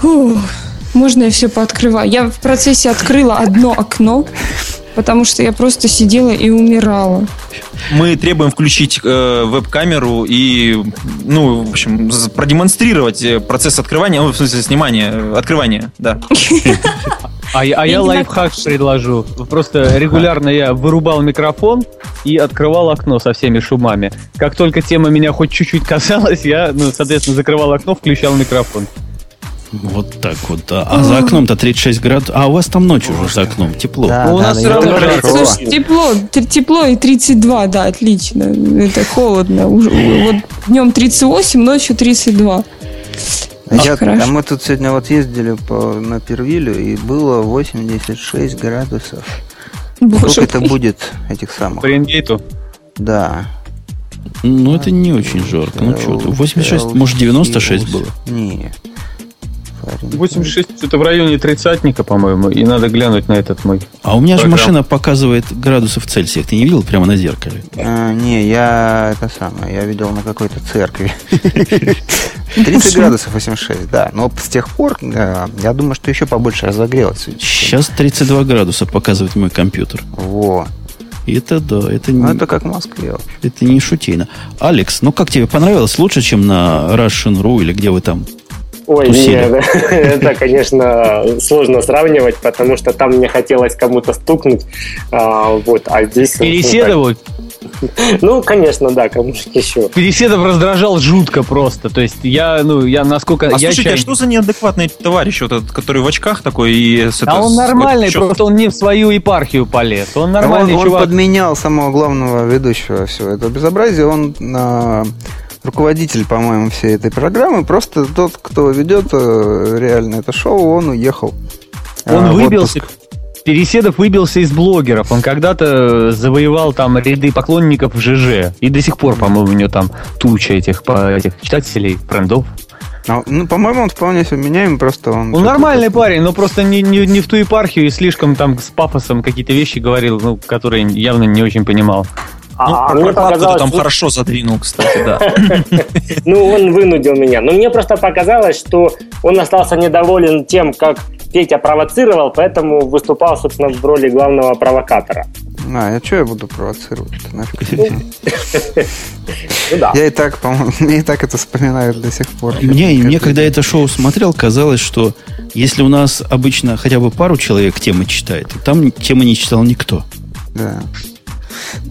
Фух, можно я все пооткрываю? Я в процессе открыла одно окно, потому что я просто сидела и умирала. Мы требуем включить э, веб-камеру и, ну, в общем, продемонстрировать э, процесс открывания, ну, в смысле, снимания, э, открывания, да. А, я- а Я я лайфхак предложу. Просто регулярно я вырубал микрофон и открывал окно со всеми шумами. Как только тема меня хоть чуть-чуть касалась, я, ну, соответственно, закрывал окно, включал микрофон. Вот так вот, да. А за окном-то 36 градусов. А у вас там ночью уже за окном, тепло. Да, Ну, у да, нас равно. Слушай, тепло, тепло и 32, да, отлично. Это холодно. Вот днем 38, ночью 32. Я- Хорошо. а мы тут сегодня вот ездили по, на Первилю, и было 86 градусов. Боже Сколько это мой. будет этих самых? Фаренгейту. Да. Ну, это не очень жарко. Ну, что ты, 86, может, 96 было? Не. Фаренгейт. 86 это в районе тридцатника, по-моему, и надо глянуть на этот мой. А у меня же машина показывает градусов в Цельсиях. Ты не видел прямо на зеркале? А, не, я это самое, я видел на какой-то церкви. 30 градусов 86, да. Но с тех пор, э, я думаю, что еще побольше разогрелось. Сейчас 32 градуса показывает мой компьютер. Во. Это да, это Ну, не, это как в Москве. это не шутейно. Алекс, ну как тебе понравилось? Лучше, чем на Russian.ru или где вы там? Ой, Тусили. нет, это, конечно, сложно сравнивать, потому что там мне хотелось кому-то стукнуть, а, вот, а здесь... ну, Переседову, так. Ну, конечно, да, кому же еще. Переседов раздражал жутко просто. То есть я, ну, я насколько... А я слушайте, а чай- что за неадекватный товарищ, вот этот, который в очках такой и... с А это- он нормальный, чё- просто он не в свою епархию полез. Он А нормальный он, он чувак. подменял самого главного ведущего всего этого безобразия. Он а, руководитель, по-моему, всей этой программы. Просто тот, кто ведет э, реально это шоу, он уехал. Он а, выбился, отпуск. Переседов выбился из блогеров. Он когда-то завоевал там ряды поклонников в ЖЖ. И до сих пор, по-моему, у него там туча этих, по- этих читателей, брендов. А, ну, по-моему, он вполне себе меняем, просто он... Он нормальный парень, но просто не, не, не в ту епархию и слишком там с пафосом какие-то вещи говорил, ну, которые явно не очень понимал. Ну, А, про мне прокладку ты показалось, там ну, хорошо задвинул, кстати, да. Ну, он вынудил меня. Но мне просто показалось, что он остался недоволен тем, как Петя провоцировал, поэтому выступал, собственно, в роли главного провокатора. А, я что я буду провоцировать? Нафиг. Ну да. Я и так, по-моему, мне и так это вспоминают до сих пор. Мне, мне, когда это шоу смотрел, казалось, что если у нас обычно хотя бы пару человек темы читает, то там темы не читал никто. Да.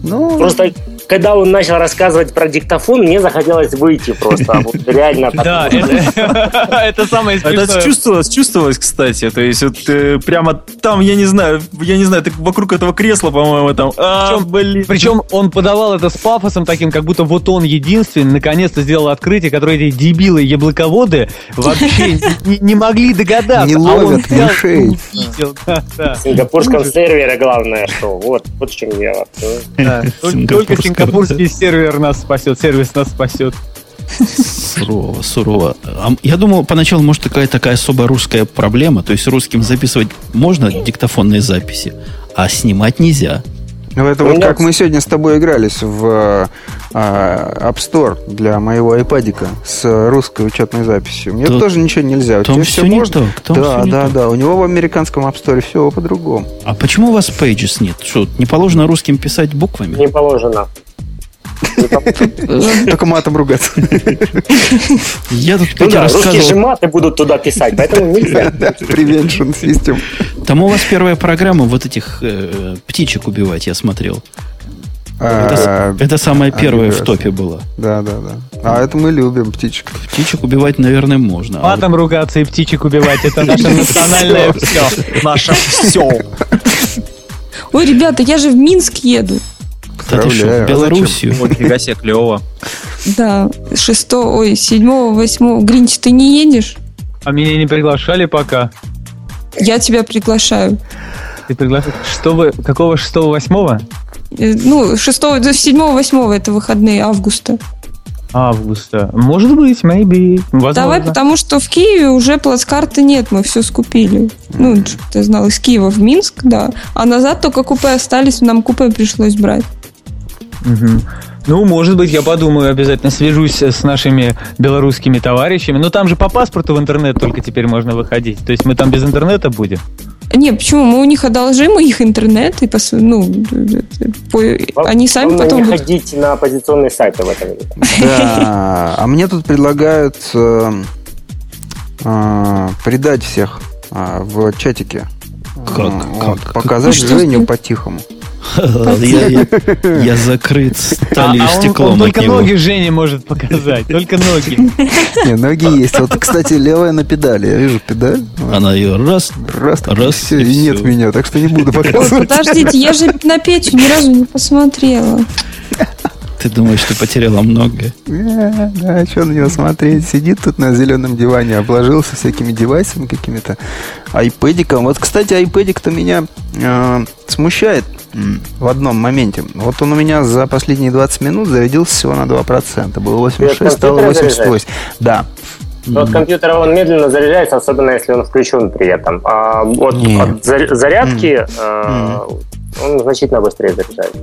Ну, Просто когда он начал рассказывать про диктофон, мне захотелось выйти просто. Вот реально. так Да, это, самое А Это смешное. чувствовалось, чувствовалось, кстати. То есть, вот э, прямо там, я не знаю, я не знаю, вокруг этого кресла, по-моему, там. А, Причем- он подавал это с пафосом таким, как будто вот он единственный наконец-то сделал открытие, которое эти дебилы яблоководы вообще не, могли догадаться. Не а он ловят мышей. В сингапурском сервере главное, что вот, вот в чем дело. Только сингапурский сервер нас спасет, сервис нас спасет. Сурово, сурово. А я думал, поначалу, может, такая такая особо русская проблема. То есть русским записывать можно диктофонные записи, а снимать нельзя. Ну, это вот как мы сегодня с тобой игрались в э, App Store для моего iPadика с русской учетной записью. Мне Тут- тоже ничего нельзя. У там всё не можно? так, там да, да, так. да. У него в американском App Store все по-другому. А почему у вас Pages нет? Что, не положено русским писать буквами? Не положено. Только матом ругаться. Я тут Ну Петя да, русские же рассказывал. маты будут туда писать, поэтому нельзя. Prevention system. Там у вас первая программа вот этих э, птичек убивать, я смотрел. А, Это, это самая первая в топе была. Да, да, да. А это мы любим птичек. Птичек убивать, наверное, можно. А Матом ругаться и птичек убивать, это наше национальное все. Наше все. Ой, ребята, я же в Минск еду. Что, в Поздравляю. Белоруссию? Вот, нифига себе, клево. Да, 6, ой, 7, 8. Гринч, ты не едешь? А меня не приглашали пока. Я тебя приглашаю. Ты приглашаешь? Вы, какого шестого, восьмого? Э, Ну, 6, 7, 8 это выходные августа. Августа. Может быть, maybe. Возможно. Давай, потому что в Киеве уже плацкарты нет, мы все скупили. Ну, ты знал, из Киева в Минск, да. А назад только купе остались, нам купе пришлось брать. Мгм. Ну, может быть, я подумаю, обязательно свяжусь с нашими белорусскими товарищами. Но там же по паспорту в интернет только теперь можно выходить. То есть мы там без интернета будем. Не, почему? Мы у них одолжим их интернет, и пос... ну, по- они сами Главное, потом не будут... ходить на оппозиционные сайты в этом. Да, а мне тут предлагают э, э, предать всех э, в чатике. Как? Как? Показать Женю по-тихому. Я, я- я закрыт сталью а и он- стеклом он от только него. ноги Жене может показать, только ноги. Не, ноги есть. Вот, кстати, левая на педали. Я вижу педаль. Она ее раз, Раз, Раз, все, и и нет меня, так что не буду Ой, показывать. подождите, я же на Петю ни разу не посмотрела. Ты думаешь, ты потеряла многое. Э, Да, что на него смотреть? Сидит тут на зеленом диване, обложился всякими девайсами какими-то, айпэдиком. Вот, кстати, айпэдик-то меня э, смущает в одном моменте. Вот он у меня за последние 20 минут зарядился всего на 2%. Было 86, стало компьютера 88. Да. Но от компьютера он медленно заряжается, особенно если он включен при этом. А вот Не. от зар- зарядки э, он значительно быстрее заряжается.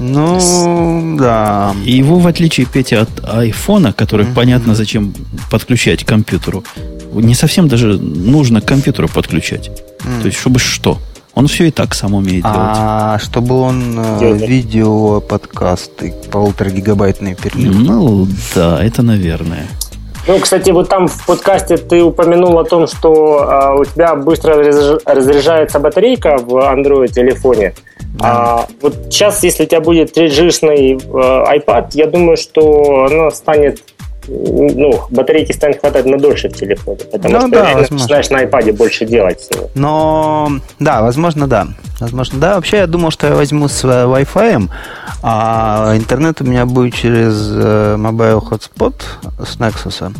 Ну, да. И его, в отличие, Петя, от айфона, который понятно, зачем подключать к компьютеру, не совсем даже нужно к компьютеру подключать. То есть, чтобы что? Он все и так сам умеет делать. А чтобы он э, видео подкасты полутора гигабайтные перелив. Ну, да, это наверное. Ну, кстати, вот там в подкасте ты упомянул о том, что а, у тебя быстро разряж- разряжается батарейка в А, вот сейчас, если у тебя будет 3G-шный э, iPad, я думаю, что оно станет ну, батарейки станет хватать на дольше в телефоне, потому Ну что да, реально начинаешь на iPad больше делать всего. Но, да, возможно, да. Возможно, да. Вообще, я думал, что я возьму с э, Wi-Fi, а интернет у меня будет через э, Mobile Hotspot с Nexus.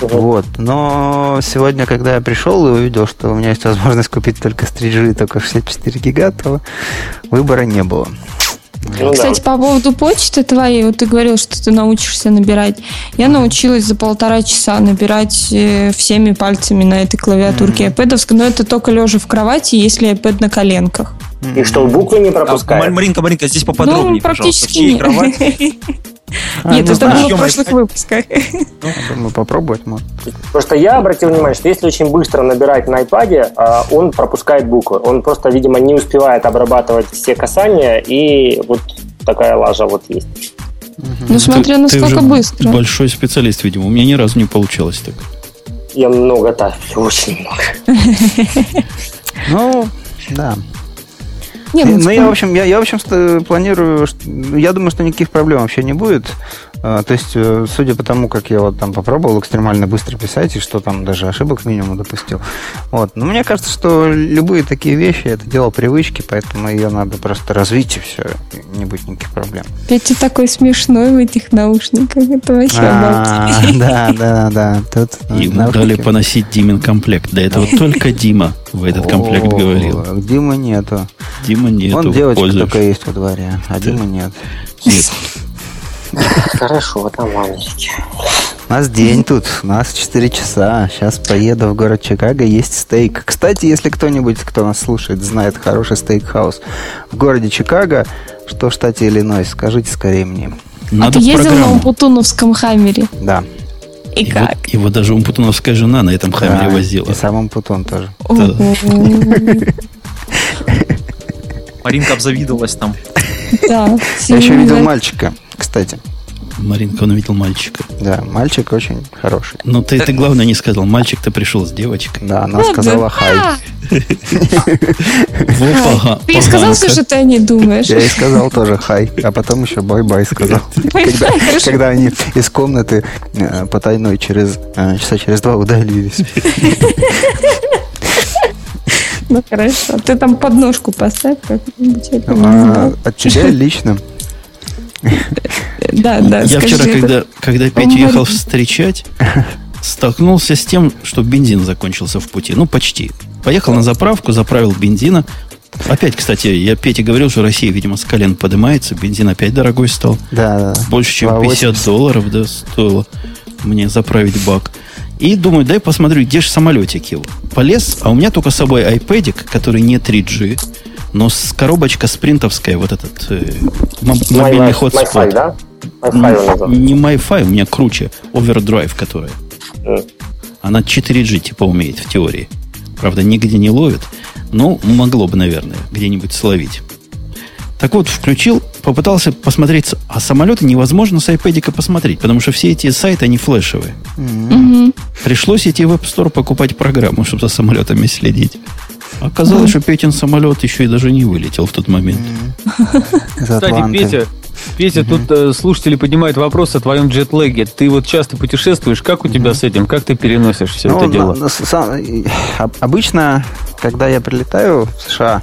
Вот. Но сегодня, когда я пришел и увидел, что у меня есть возможность купить только с 3G и только 64 гига, то выбора не было. Ну, Кстати, по поводу почты твоей, вот ты говорил, что ты научишься набирать. Я научилась за полтора часа набирать э, всеми пальцами на этой клавиатурке iPad, но это только лежа в кровати, если iPad на коленках. да. И что, буквы не А, пропускает? Ма- Маринка, Маринка, здесь поподробнее, ну, пожалуйста. Практически чьей нет. кровати? А, Нет, ну, это было в прошлых выпусках. Я думаю, попробовать можно. Потому что я обратил внимание, что если очень быстро набирать на iPad, а, он пропускает буквы. Он просто, видимо, не успевает обрабатывать все касания, и вот такая лажа вот есть. Ну, смотря Ты- насколько быстро. большой специалист, видимо. У меня ни разу не получалось так. Я много тащу, очень много. Ну, да. Не, Ну, ну, я, в общем, я, я, в общем, планирую, что- я думаю, что никаких проблем вообще не будет. А, То есть, э, судя по тому, как я вот там попробовал экстремально быстро писать, и что там даже ошибок минимум допустил. Вот. Но мне кажется, что любые такие вещи это дело привычки, поэтому ее надо просто развить и все, не будет никаких проблем. Петя такой смешной в этих наушниках. Это вообще А, обалдеть. Да, да, да. Тут Ему дали поносить Димин комплект. До этого только Дима в этот комплект говорил. Дима нету. Дима нету. Вон девочка только есть во дворе, а Дима нет. Нет. Хорошо, там мальчики. У нас день тут, у нас 4 часа. Сейчас поеду в город Чикаго, есть стейк. Кстати, если кто-нибудь, кто нас слушает, знает хороший стейкхаус в городе Чикаго, что в штате Иллинойс, скажите скорее мне. А Надо ты ездил на. Умпутуновском хаммере? Да. И Его, как? его даже умпутуновская жена на этом хаммере Да, возила. И самым Путон тоже. Маринка обзавидовалась там. Да, Я еще видел мальчика, кстати. Маринка, он увидел мальчика. Да, мальчик очень хороший. Но ты, ты главное не сказал. Мальчик-то пришел с девочкой. Да, она Ладно. сказала хай. А, пога- Ты ей сказал все, что ты о ней думаешь. Я ей сказал тоже хай, а потом еще bye-bye сказал. Когда, они из комнаты э, потайной через э, часа через два удалились. Ну хорошо. Ты там подножку поставь как-нибудь. А. От тебя лично. Да, да, Я вчера, когда, когда Петю ехал встречать, столкнулся с тем, что бензин закончился в пути. Ну, почти. Поехал на заправку, заправил бензина. Опять, кстати, я Пете говорил, что Россия, видимо, с колен поднимается. Бензин опять дорогой стал. Да, да. Больше, чем 2,80. 50 долларов, да, стоило мне заправить бак. И думаю, дай посмотрю, где же самолетик его. Полез, а у меня только с собой iPad, который не 3G, но с коробочка спринтовская, вот этот э, моб- мобильный MyFi, хотспот. да? Назвал. Не MiFi, у меня круче. Overdrive, которая. М. Она 4G типа умеет в теории. Правда, нигде не ловит. Но могло бы, наверное, где-нибудь словить. Так вот, включил, попытался посмотреть, а самолеты невозможно с iPad посмотреть, потому что все эти сайты, они флешевые. Мгм. Пришлось идти в App Store покупать программу, чтобы за самолетами следить. Оказалось, что Петин самолет еще и даже не вылетел в тот момент. Кстати. Петя, Петя, тут э, слушатели поднимают вопрос о твоем джетлеге. Ты вот часто путешествуешь, как у тебя с этим? Как ты переносишь все Ну, это дело? на- сам- обычно, когда я прилетаю в США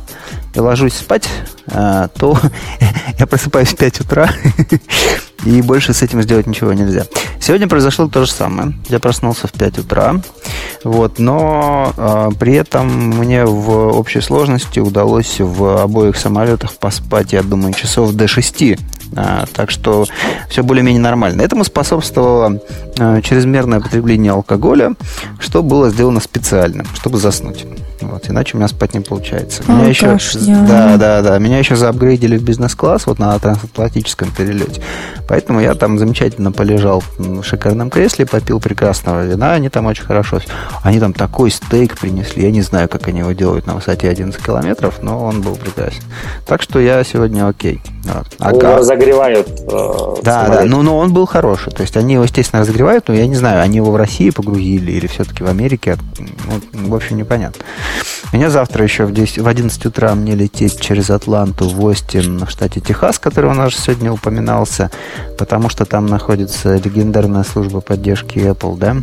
и ложусь спать, а, то я просыпаюсь в 5 утра, и больше с этим сделать ничего нельзя. Сегодня произошло то же самое. Я проснулся в 5 утра, вот, но а, при этом мне в общей сложности удалось в обоих самолетах поспать, я думаю, часов до 6. А, так что все более-менее нормально. Этому способствовало э, чрезмерное потребление алкоголя, что было сделано специально, чтобы заснуть. Вот, иначе у меня спать не получается. Меня еще, да, да, да, меня еще заапгрейдили в бизнес-класс вот на трансатлантическом перелете. Поэтому я там замечательно полежал в шикарном кресле, попил прекрасного вина, они там очень хорошо. Они там такой стейк принесли, я не знаю, как они его делают на высоте 11 километров, но он был прекрасен. Так что я сегодня окей. Вот. А его разогревают. э, да, да, ну, но он был хороший. То есть они его, естественно, разогревают, но я не знаю, они его в России погрузили или все-таки в Америке. Ну, в общем, непонятно. Меня завтра еще в, 10, в 11 утра мне лететь через Атланту в Остин в штате Техас, который у нас сегодня упоминался, потому что там находится легендарная служба поддержки Apple, да?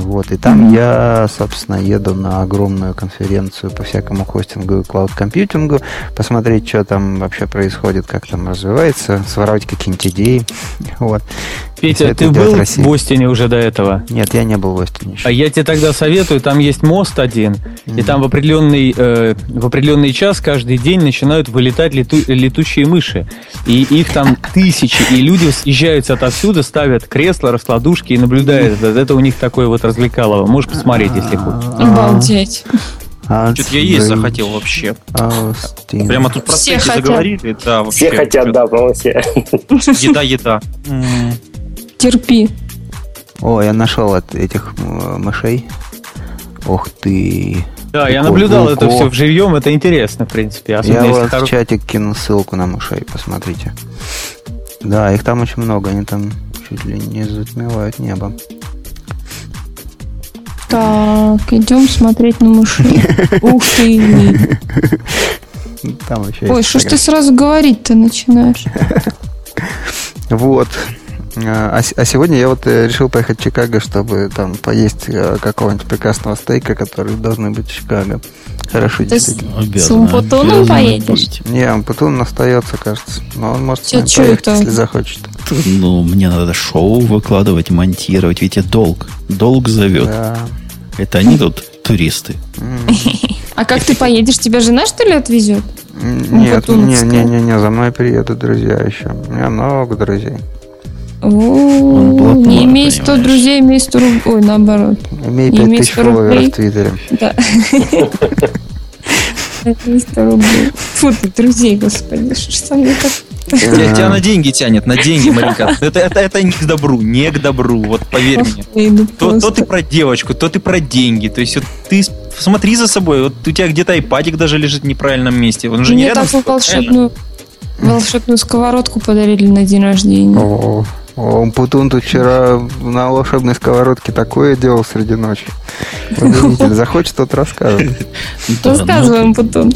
Вот, и там я, собственно, еду на огромную конференцию по всякому хостингу и клауд-компьютингу, посмотреть, что там вообще происходит, как там развивается, своровать какие-нибудь идеи. Вот. Петя, ты был Россия. в Остине уже до этого? Нет, я не был в Остине еще. А я тебе тогда советую, там есть мост один, и там в определенный, э, в определенный час каждый день начинают вылетать лету- летучие мыши. И их там тысячи, и люди съезжаются отовсюду, ставят кресла, раскладушки и наблюдают. Это, это у них такое вот развлекалово. Можешь посмотреть, если хочешь. Обалдеть. А, Что-то я есть захотел вообще. Остин. Прямо тут про Все заговорили. Да, вообще. Все хотят, да, по-моему, все. Еда, еда. Терпи. О, я нашел от этих э, мышей. Ух ты. Да, я Прикольно. наблюдал это Ого. все в живьем, это интересно, в принципе. Особенно Я если вот в хоро- чатик кину ссылку на мышей, посмотрите. Да, их там очень много, они там чуть ли не затмевают небо. Так, идем смотреть на мышей. Ух ты. Там вообще Ой, что ж ты сразу говорить-то начинаешь? Вот. А, с- а сегодня я вот э, решил поехать в Чикаго, чтобы там поесть э, какого-нибудь прекрасного стейка, который должны быть в Чикаго. Хорошо, Ты с- С Умпутуном поедешь? Не, Ампутун остается, кажется. Но он может с Чё- нами чё поехать, это? если захочет. Ну, мне надо шоу выкладывать, монтировать. Ведь это долг. Долг зовет. Да. Это они тут туристы. А как ты поедешь? Тебя жена, что ли, отвезет? Нет, не, не, не, не, за мной приедут друзья еще. У меня много друзей. О, не имей 100 понимаешь. друзей, имей 100 рублей. Ой, наоборот. Имей Имей 5000 100 фолловеров рублей. в Твиттере. Да. Имей 100 рублей. Фу ты, друзей, господи, что со мной так? Тебя, тебя на деньги тянет, на деньги, Маринка. Это, это, это не к добру, не к добру, вот поверь мне. Ну То, то ты про девочку, то ты про деньги. То есть вот ты смотри за собой. Вот у тебя где-то айпадик даже лежит в неправильном месте. Он же не Мне рядом такую волшебную, волшебную сковородку подарили на день рождения. О, о, Умпутун тут вчера на волшебной сковородке такое делал среди ночи. Удивительно. Захочет, тот расскажет. Рассказываем. Ну,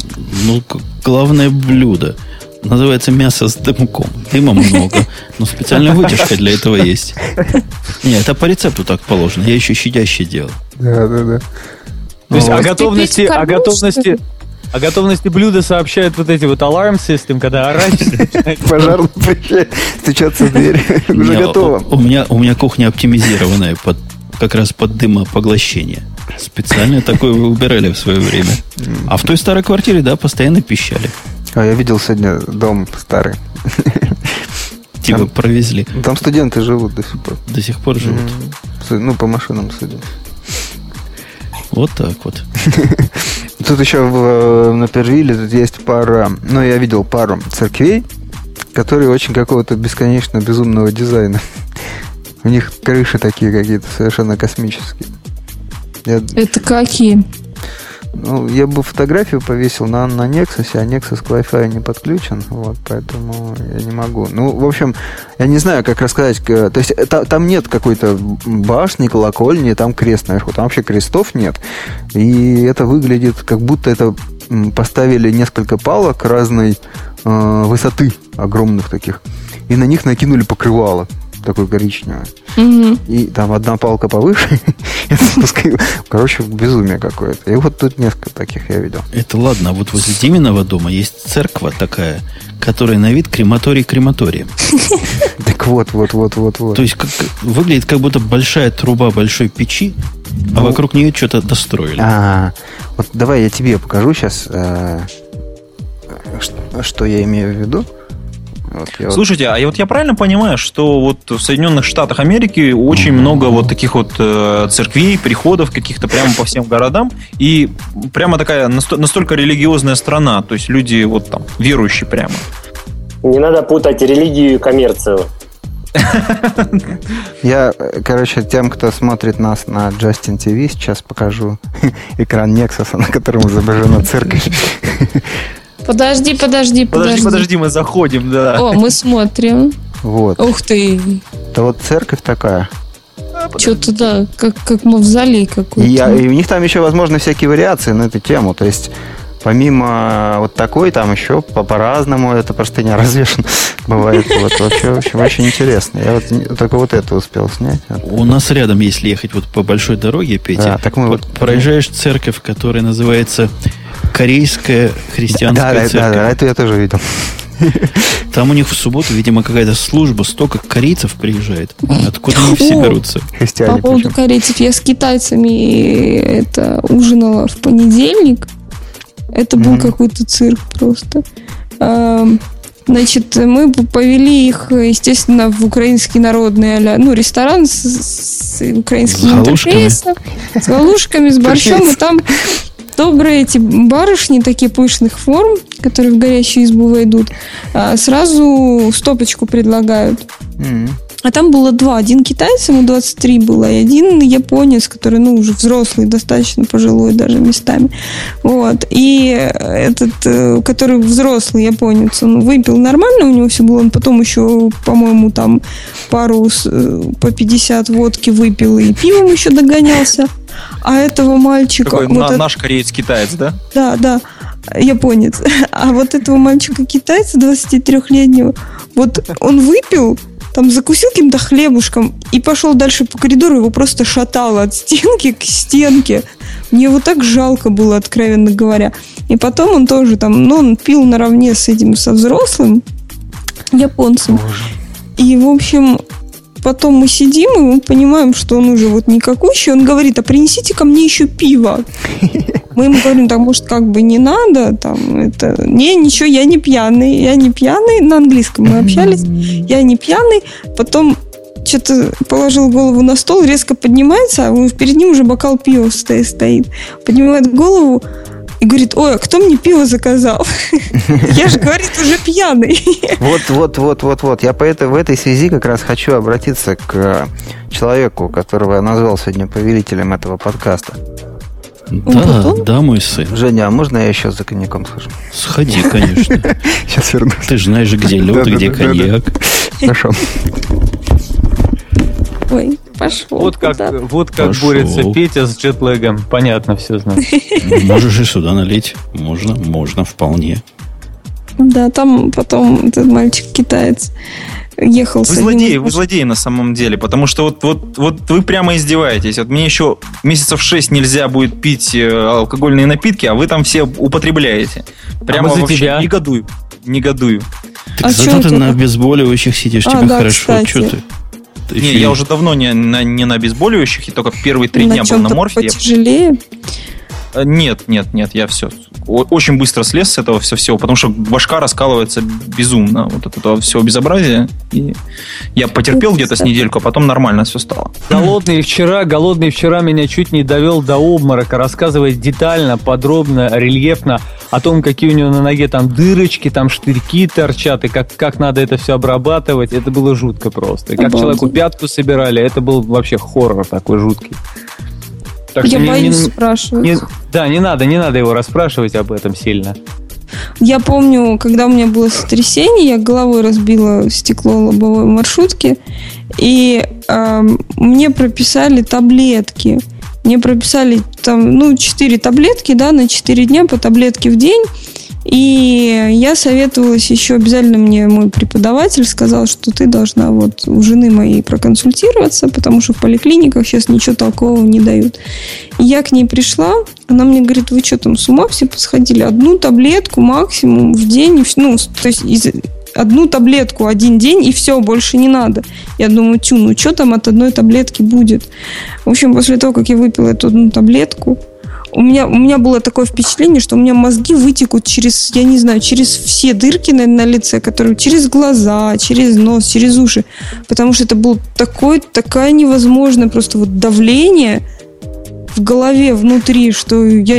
ну, к- главное блюдо. Называется мясо с дымком. Дыма много, но специальная вытяжка для этого есть. Не, это по рецепту так положено. Я еще щадящий делал. Да, да, да. То есть Ну, о готовности, о готовности? О готовности блюда сообщают вот эти вот alarm system, когда орать. Пожарный приезжает, стучаться в дверь. Уже готово. У, меня, у меня кухня оптимизированная под, как раз под дымопоглощение. Специально такое вы убирали в свое время. А в той старой квартире, да, постоянно пищали. А я видел сегодня дом старый. Типа Там- провезли. Там студенты живут до сих пор. До сих пор живут. Ну, по машинам судя. Вот так вот. Тут еще в, э, на Первиле тут есть пара, ну, я видел пару церквей, которые очень какого-то бесконечно безумного дизайна. У них крыши такие какие-то совершенно космические. Я, Это какие? Ну, я бы фотографию повесил на, на Nexus, а Nexus к Wi-Fi не подключен, вот, поэтому я не могу. Ну, в общем, я не знаю, как рассказать. То есть та- там нет какой-то башни, колокольни, там крест наверху, там вообще крестов нет. И это выглядит, как будто это поставили несколько палок разной э, высоты, огромных таких, и на них накинули покрывало такое коричневое. Мгм. И там одна палка повыше. Короче, безумие какое-то. И вот тут несколько таких я видел. Это ладно, а вот возле Диминого дома есть церковь такая, которая на вид крематорий крематорием. Так вот, вот, вот, вот, вот. То есть как, выглядит как будто большая труба большой печи, а вокруг нее что-то достроили. А, вот давай я тебе покажу сейчас, что я имею в виду. Вот я вот- Слушайте, а я вот я правильно понимаю, что вот в Соединенных Штатах Америки очень много вот таких вот э, церквей, приходов каких-то прямо по всем городам, и прямо такая насто- настолько религиозная страна, то есть люди вот там верующие прямо. Не надо путать религию и коммерцию. Я, короче, тем, кто смотрит нас на Justin TV, сейчас покажу экран Nexus, на котором изображена церковь. Подожди, подожди, Подожди, подожди. подожди, мы заходим, да. О, мы смотрим. Вот. Ух ты. Это вот церковь такая. Что-то да, как, как мавзолей И, какой-то. я- и у них там еще, возможно, всякие вариации на эту тему. То есть, помимо вот такой, там еще по- по-разному эта простыня развешена. Бывает вот вообще, очень, очень интересно. Я вот только вот это успел снять. У нас рядом, если ехать вот по большой дороге, Петя, Да, так мы по- вот- проезжаешь церковь, которая называется Корейская Да, христианская да, да, церковь. да, это я тоже видел. Там у них в субботу, видимо, какая-то служба, столько корейцев приезжает. Откуда они все берутся? По Христиане поводу причем. корейцев, я с китайцами это ужинала в понедельник. Это был Мгм. какой-то цирк просто. Значит, мы повели их, естественно, в украинский народный а ну, ресторан с, с украинским С интерфейсом, с галушками, с борщом, и там добрые эти барышни, такие пышных форм, которые в горящую избу войдут, а, сразу стопочку предлагают. М. А там было два. Один китаец, ему 23 было, и один японец, который, ну, уже взрослый, достаточно пожилой даже местами. Вот. И этот, э, который взрослый японец, он выпил нормально, у него все было. Он потом еще, по-моему, там пару э, по 50 водки выпил и пивом еще догонялся. А этого мальчика... Какой вот на- это- наш кореец-китаец, да? да, да, японец. А вот этого мальчика-китайца 23-летнего, вот он выпил, там закусил каким-то хлебушком и пошел дальше по коридору, его просто шатало от стенки к стенке. Мне его так жалко было, откровенно говоря. И потом он тоже там, ну, он пил наравне с этим, со взрослым японцем. И, в общем, потом мы сидим, и мы понимаем, что он уже вот никакущий. Он говорит, а принесите ко мне еще пиво. Мы ему говорим, так, может, как бы не надо, там, это... Не, ничего, я не пьяный, я не пьяный. На английском мы общались. Я не пьяный. Потом что-то положил голову на стол, резко поднимается, а перед ним уже бокал пива стоит. стоит. Поднимает голову и говорит, ой, а кто мне пиво заказал? Я же, говорит, уже пьяный. Вот, вот, вот, вот, вот. Я по этой, в этой связи как раз хочу обратиться к человеку, которого я назвал сегодня повелителем этого подкаста. Да, потом? да, мой сын. Женя, а можно я еще за коньяком схожу? Сходи, конечно. Сейчас вернусь. Ты же знаешь, где лед, где коньяк. Хорошо. Ой, пошел. Вот как, вот как борется Петя с джетлегом. Понятно все, знаю. Можешь и сюда налить. Можно, можно, вполне. Да, там потом этот мальчик-китаец ехал Вы с одним злодеи, вы злодеи на самом деле, потому что вот, вот, вот вы прямо издеваетесь. Вот мне еще месяцев 6 нельзя будет пить э, алкогольные напитки, а вы там все употребляете. Прямо мы за вообще тебя. негодую. Негодую. Так А зато ты это? на обезболивающих сидишь, А, тебе да, хорошо. кстати. Чё ты? Не, ещё я уже давно не на, не на обезболивающих, и только первые три на дня был на морфе. Я- потяжелее. Нет, нет, нет, я все. очень быстро слез с этого все всего, потому что башка раскалывается безумно вот от этого всего безобразия. И я потерпел где-то с недельку, а потом нормально все стало. Голодный вчера, голодный вчера меня чуть не довел до обморока, рассказывает детально, подробно, рельефно о том, какие у него на ноге там дырочки, там штырьки торчат, и как, как надо это все обрабатывать. Это было жутко просто. И как человеку пятку собирали, это был вообще хоррор такой жуткий. Так Я боюсь не- спрашивать. не- да, не надо, не надо его расспрашивать об этом сильно. Я помню, когда у меня было сотрясение, я головой разбила стекло лобовой маршрутки, и эм, мне прописали таблетки. Мне прописали там, ну, 4 таблетки, да, на 4 дня по таблетке в день. И я советовалась еще обязательно мне мой преподаватель сказал, что ты должна вот у жены моей проконсультироваться, потому что в поликлиниках сейчас ничего толкового не дают. И я к ней пришла, она мне говорит, вы что там с ума все посходили? Одну таблетку максимум в день, ну, то есть из- одну таблетку один день, и все, больше не надо. Я думаю, тю, ну что там от одной таблетки будет? В общем, после того, как я выпила эту одну таблетку, у меня, у меня было такое впечатление, что у меня мозги вытекут через, я не знаю, через все дырки на, на лице, которые через глаза, через нос, через уши. Потому что это было такое, такая невозможное просто вот давление в голове внутри, что я,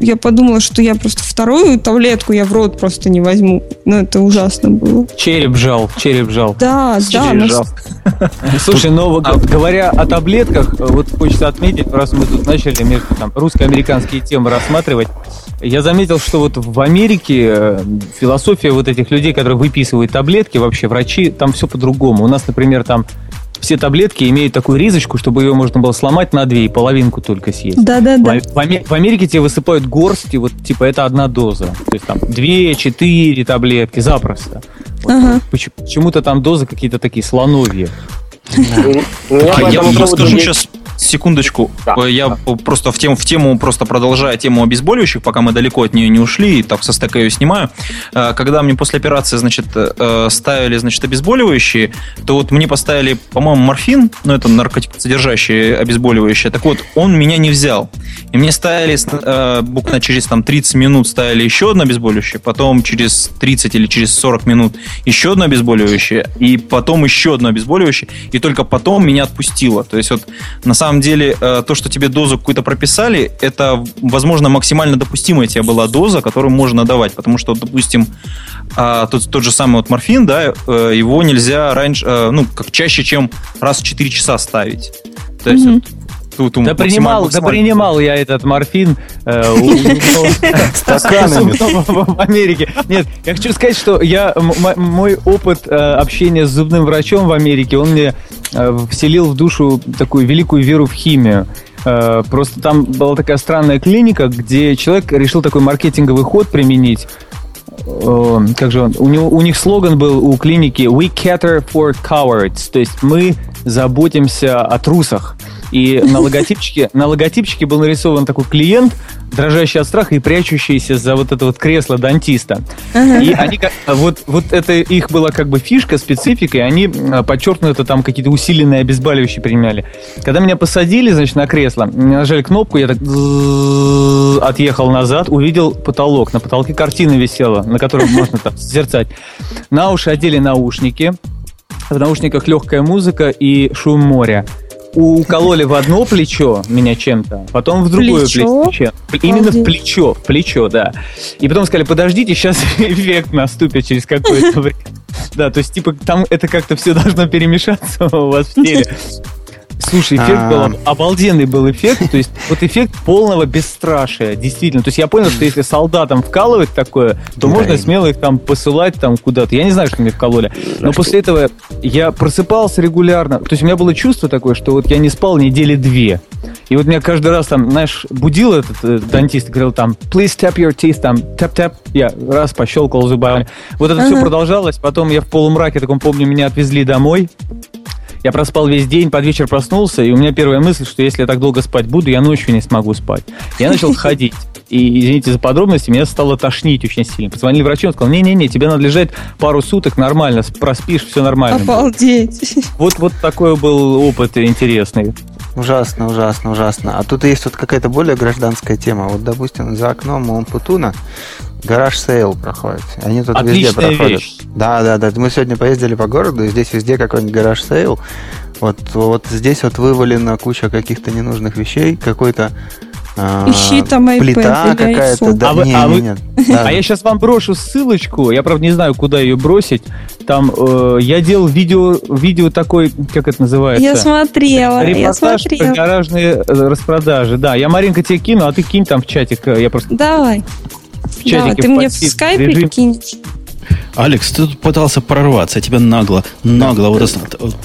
я подумала, что я просто вторую таблетку я в рот просто не возьму. Ну, это ужасно было. Череп жал, череп жал. Да, да. Через нас- жал. Слушай, но вот говоря о таблетках, вот хочется отметить, раз мы тут начали между там русско-американские темы рассматривать, я заметил, что вот в Америке э, философия вот этих людей, которые выписывают таблетки, вообще врачи, там все по-другому. У нас, например, там все таблетки имеют такую ризочку, чтобы ее можно было сломать на две и половинку только съесть. Да-да-да. В, в Аме- в Америке тебе высыпают горсти, вот типа это одна доза. То есть там две, четыре таблетки запросто. Вот, Ага. поч- Почему-то там дозы какие-то такие слоновьи. У меня по А я вам расскажу сейчас секундочку. Да. Э, Я просто в тему, в тему, просто продолжая тему обезболивающих, пока мы далеко от нее не ушли, и так со стека ее снимаю. Э, Когда мне после операции, значит, э, ставили, значит, обезболивающие, то вот мне поставили, по-моему, морфин, ну, это наркотик содержащее обезболивающее. Так вот, он меня не взял. И мне ставили буквально через там 30 минут ставили еще одно обезболивающее, потом через 30 или через 40 минут еще одно обезболивающее, и потом еще одно обезболивающее, и только потом меня отпустило. То есть вот на самом деле э, то, что тебе дозу какую-то прописали, это, возможно, максимально допустимая тебе была доза, которую можно давать, потому что, допустим, а, тот, тот же самый вот морфин, да, э, его нельзя раньше, э, ну, как чаще, чем раз в 4 часа ставить. То есть вот тут Да принимал, да принимал я этот морфин Стаканами. в Америке. Нет, я хочу сказать, что я мой опыт общения с зубным врачом в Америке, он мне вселил в душу такую великую веру в химию. Э, Просто там была такая странная клиника, где человек решил такой маркетинговый ход применить. Э, Как же он? У, него, у них слоган был у клиники «We cater for cowards», то есть мы заботимся о трусах. И на логотипчике, на логотипчике был нарисован такой клиент, дрожащий от страха и прячущийся за вот это вот кресло дантиста. И они вот, вот это их была как бы фишка, специфика, и они а, подчеркнуто там какие-то усиленные обезболивающие применяли. Когда меня посадили, значит, на кресло, нажали кнопку, я так отъехал назад, увидел потолок. На потолке картина висела, на которой можно там созерцать. На уши одели наушники, в наушниках легкая музыка и шум моря. Укололи в одно плечо меня чем-то, потом в другое Плечо? плечо. Именно в плечо, в плечо, да. И потом сказали, подождите, сейчас эффект наступит через какое-то время. Да, то есть, типа, там это как-то все должно перемешаться у вас в теле. Слушай, эффект был, А. об- обалденный был эффект, то есть вот эффект полного бесстрашия, действительно. То есть я понял, что если солдатам вкалывать такое, то Да. можно смело их там посылать там куда-то. Я не знаю, что мне вкололи. Но после этого я просыпался регулярно. То есть у меня было чувство такое, что вот я не спал недели две. И вот меня каждый раз там, знаешь, будил этот э, дантист, говорил там, please tap your teeth, там, tap-tap. Я раз пощелкал зубами. Вот это все продолжалось. Потом я в полумраке, таком помню, меня отвезли домой. Я проспал весь день, под вечер проснулся, и у меня первая мысль, что если я так долго спать буду, я ночью не смогу спать. Я начал ходить. И, извините за подробности, меня стало тошнить очень сильно. Позвонили врачу, он сказал, не-не-не, тебе надо лежать пару суток нормально, проспишь, все нормально. будет». Обалдеть. Вот, вот такой был опыт интересный. Ужасно, ужасно, ужасно. А тут есть вот какая-то более гражданская тема. Вот, допустим, за окном у Путуна garage sale проходит. Они тут Отличная везде проходят. вещь. Да, да, да. Мы сегодня поездили по городу, и здесь везде какой-нибудь garage sale. Вот, вот здесь вот вывалена куча каких-то ненужных вещей, какой-то а, Ищи там iPad плита какая-то. Да, А вы- не, а не, вы- нет. Да. А я сейчас вам брошу ссылочку. Я, правда, не знаю, куда ее бросить. Там э, я делал видео, видео такой, как это называется? Я смотрела, я Репортаж про смотрела. гаражные э, распродажи. Да, я Маринка тебе кину, а ты кинь там в чатик. э, Я просто Давай. в чатике Давай, ты мне в скайпе режим. кинешь. Алекс, ты тут пытался прорваться, я тебя нагло, нагло вот ост-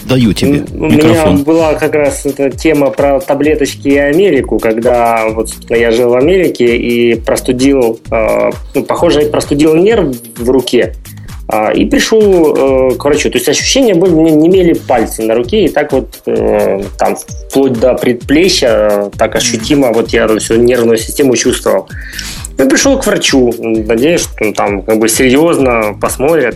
даю тебе У меня микрофон. была как раз эта тема про таблеточки и Америку, когда вот я жил в Америке и простудил, э, ну, похоже, простудил нерв в руке. А, и пришел э, к врачу. То есть ощущения были, не, не имели пальцы на руке, и так вот э, там вплоть до предплечья так ощутимо вот я всю нервную систему чувствовал. Я пришел к врачу, надеюсь, что там как бы серьезно посмотрит.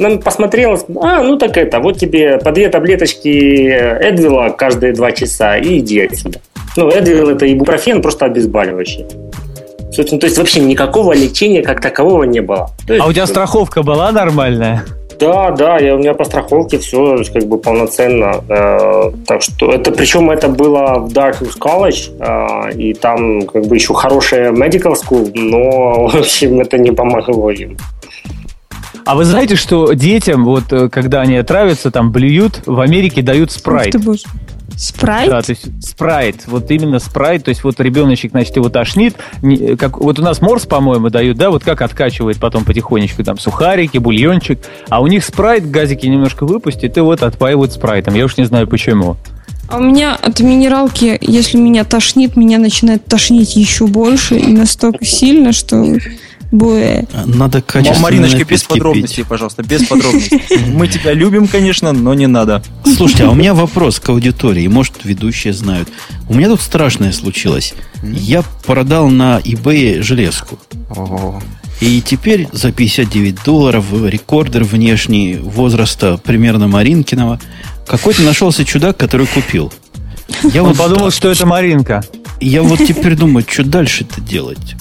Он посмотрел, а, ну так это, вот тебе по две таблеточки Эдвила каждые два часа и иди отсюда. Ну, Эдвил это ибупрофен, просто обезболивающий. Собственно, то есть вообще никакого лечения как такового не было. То есть, А у тебя страховка была нормальная? Да, да, я, у меня по страховке все как бы полноценно. Э, так что это, причем это было в Dartmouth College, э, и там как бы еще хорошая medical school, но в общем это не помогло им. А вы знаете, что детям, вот э, когда они отравятся, там блюют, в Америке дают Ух спрайт. ты, боже. Спрайт? Да, то есть спрайт, вот именно спрайт, то есть вот ребеночек, значит, его тошнит, не- как, вот у нас морс, по-моему, дают, да, вот как откачивает потом потихонечку, там, сухарики, бульончик, а у них спрайт, газики немножко выпустит, и вот отпаивают спрайтом, я уж не знаю почему. А у меня от минералки, если меня тошнит, меня начинает тошнить еще больше и настолько сильно, что буэ. Надо качественно Мариночка, без пить. подробностей, пожалуйста, без подробностей. Мы тебя любим, конечно, но не надо. Слушайте, а у меня вопрос к аудитории. Может, ведущие знают. У меня тут страшное случилось. Я продал на eBay железку. Ого. И теперь за 59 долларов рекордер внешний возраста примерно Маринкиного. Какой-то нашелся чудак, который купил. Я Он вот подумал, что это Маринка. Я вот теперь думаю, что дальше-то делать?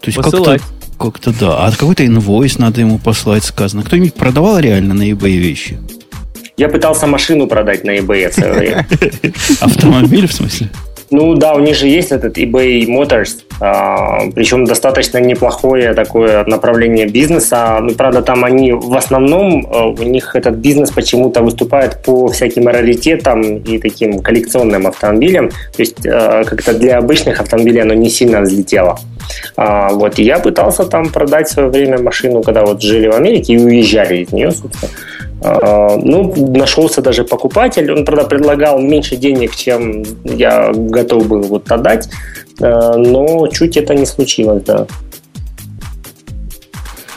То есть как-то, Посылать. Как-то да. А какой-то инвойс надо ему послать, сказано. Кто-нибудь продавал реально на eBay вещи? Я пытался машину продать на eBay время. Автомобиль, в смысле? Ну да, у них же есть этот eBay Motors, а, причем достаточно неплохое такое направление бизнеса. Ну, правда, там они в основном, а, у них этот бизнес почему-то выступает по всяким раритетам и таким коллекционным автомобилям. То есть а, как-то для обычных автомобилей оно не сильно взлетело. Вот, и я пытался там продать в свое время машину, когда вот жили в Америке и уезжали из нее, собственно. А, Ну, нашелся даже покупатель. Он, правда, предлагал меньше денег, чем я готов был вот отдать. А, Но чуть это не случилось, да.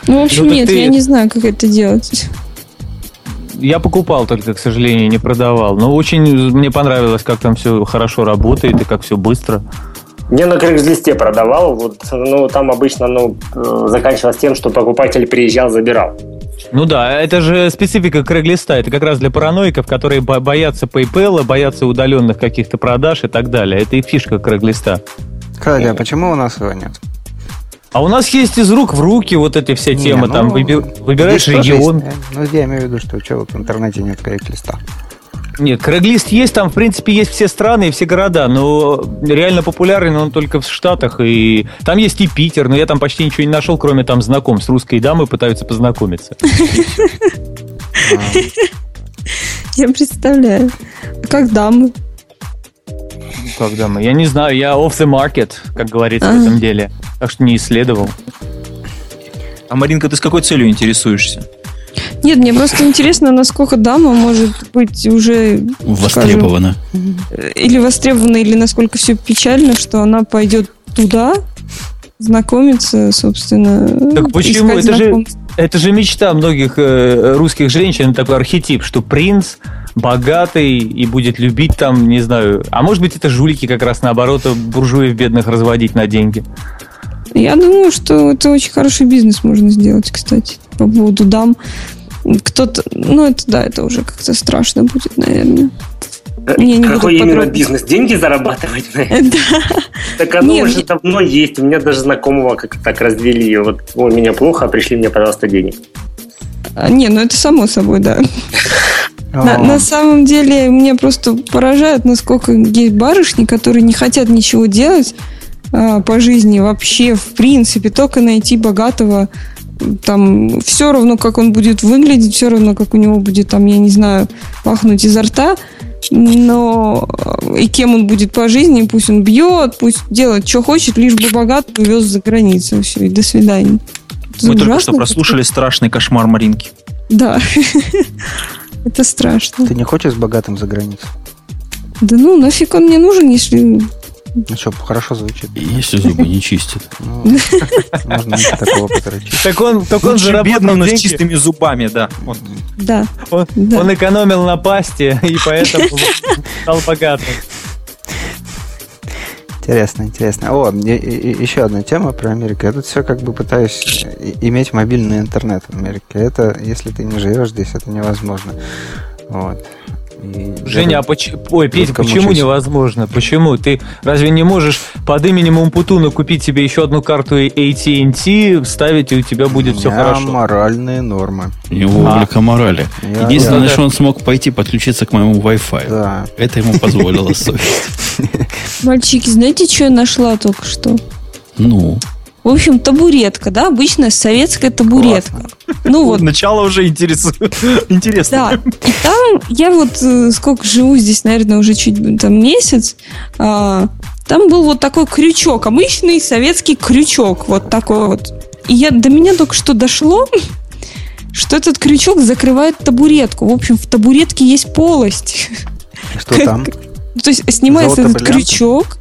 Ну, в общем, Ну, нет, ты- я не знаю, как это делать. Я покупал только, к сожалению, не продавал. Но очень мне понравилось, как там все хорошо работает и как все быстро. Я на Craigslist продавал, вот, ну, там обычно ну, э, заканчивалось тем, что покупатель приезжал, забирал. Ну да, это же специфика Крэглиста. Это как раз для параноиков, которые бо- боятся PayPal, боятся удаленных каких-то продаж и так далее. Это и фишка Крэглиста. Кстати, а почему у нас его нет? А у нас есть из рук в руки вот эти все Не, темы. ну, там выби- выбираешь регион. есть, Ну, я имею в виду, что вот в интернете нет листа. Нет, Крэглист есть, там, в принципе, есть все страны и все города, но реально популярен он только в Штатах, и там есть и Питер, но я там почти ничего не нашел, кроме там знакомств. Русские дамы пытаются познакомиться. Я представляю. Как дамы. Как дамы? Я не знаю, я off the market, как говорится в А. этом деле. Так что не исследовал. А Маринка, ты с какой целью интересуешься? Нет, мне просто интересно, насколько дама может быть уже Востребовано. э, или востребована, или насколько все печально, что она пойдет туда знакомиться, собственно. Так почему? Это же-. Это же мечта многих э, русских женщин, такой архетип, что принц богатый и будет любить там, не знаю. А может быть, это жулики как раз наоборот, буржуев бедных разводить на деньги. Я думаю, что это очень хороший бизнес можно сделать, кстати, по поводу дам. Кто-то, ну это да, это уже как-то страшно будет, наверное. Не, не Какой именно подробно. бизнес? Деньги зарабатывать? Да. Так оно Не, уже давно есть. У меня даже знакомого как так развели. Вот у меня плохо, а пришли мне, пожалуйста, денег. А, Не, ну это само собой, да. На, на самом деле, меня просто поражает, насколько есть барышни, которые не хотят ничего делать а, по жизни вообще, в принципе, только найти богатого. Там все равно, как он будет выглядеть, все равно, как у него будет, там, я не знаю, пахнуть изо рта. Но э, и кем он будет по жизни, пусть он бьет, пусть делает, что хочет, лишь бы богат увез за границу. Все, и до свидания. Это Мы только что прослушали страшный кошмар Маринки. Да. Это страшно. Ты не хочешь с богатым за границу? Да ну, нафиг он мне нужен, если... Ну что, хорошо звучит. Если зубы не чистят. Ну, можно такого потрачить. Так он, так он Лучше заработал но с чистыми зубами, да. Да. Он, экономил на пасте, и поэтому стал богатым. Интересно, интересно. О, и- и- и еще одна тема про Америку. Я тут все как бы пытаюсь и- иметь мобильный интернет в Америке. Это, если ты не живешь здесь, это невозможно. Вот. И Женя, а поч... Ой, Петя, почему мучаюсь. невозможно? Почему? Ты разве не можешь под именем Умпутуна купить себе еще одну карту AT&T, ставить, и у тебя будет у все хорошо? моральные нормы. У него А. облика морали. Я- Единственное, я- что он смог пойти подключиться к моему Wi-Fi. Да. Это ему позволило совесть. Мальчики, знаете, что я нашла только что? Ну, В общем, табуретка, да, обычная советская табуретка. Ну вот, Начало уже интересует. Интересно. да. И там я вот э, сколько живу здесь, наверное, уже чуть там месяц, а, там был вот такой крючок, обычный советский крючок, вот такой вот. И я, до меня только что дошло, что этот крючок закрывает табуретку. В общем, в табуретке есть полость. Что там? То есть снимается этот Золото-бриллианты? крючок,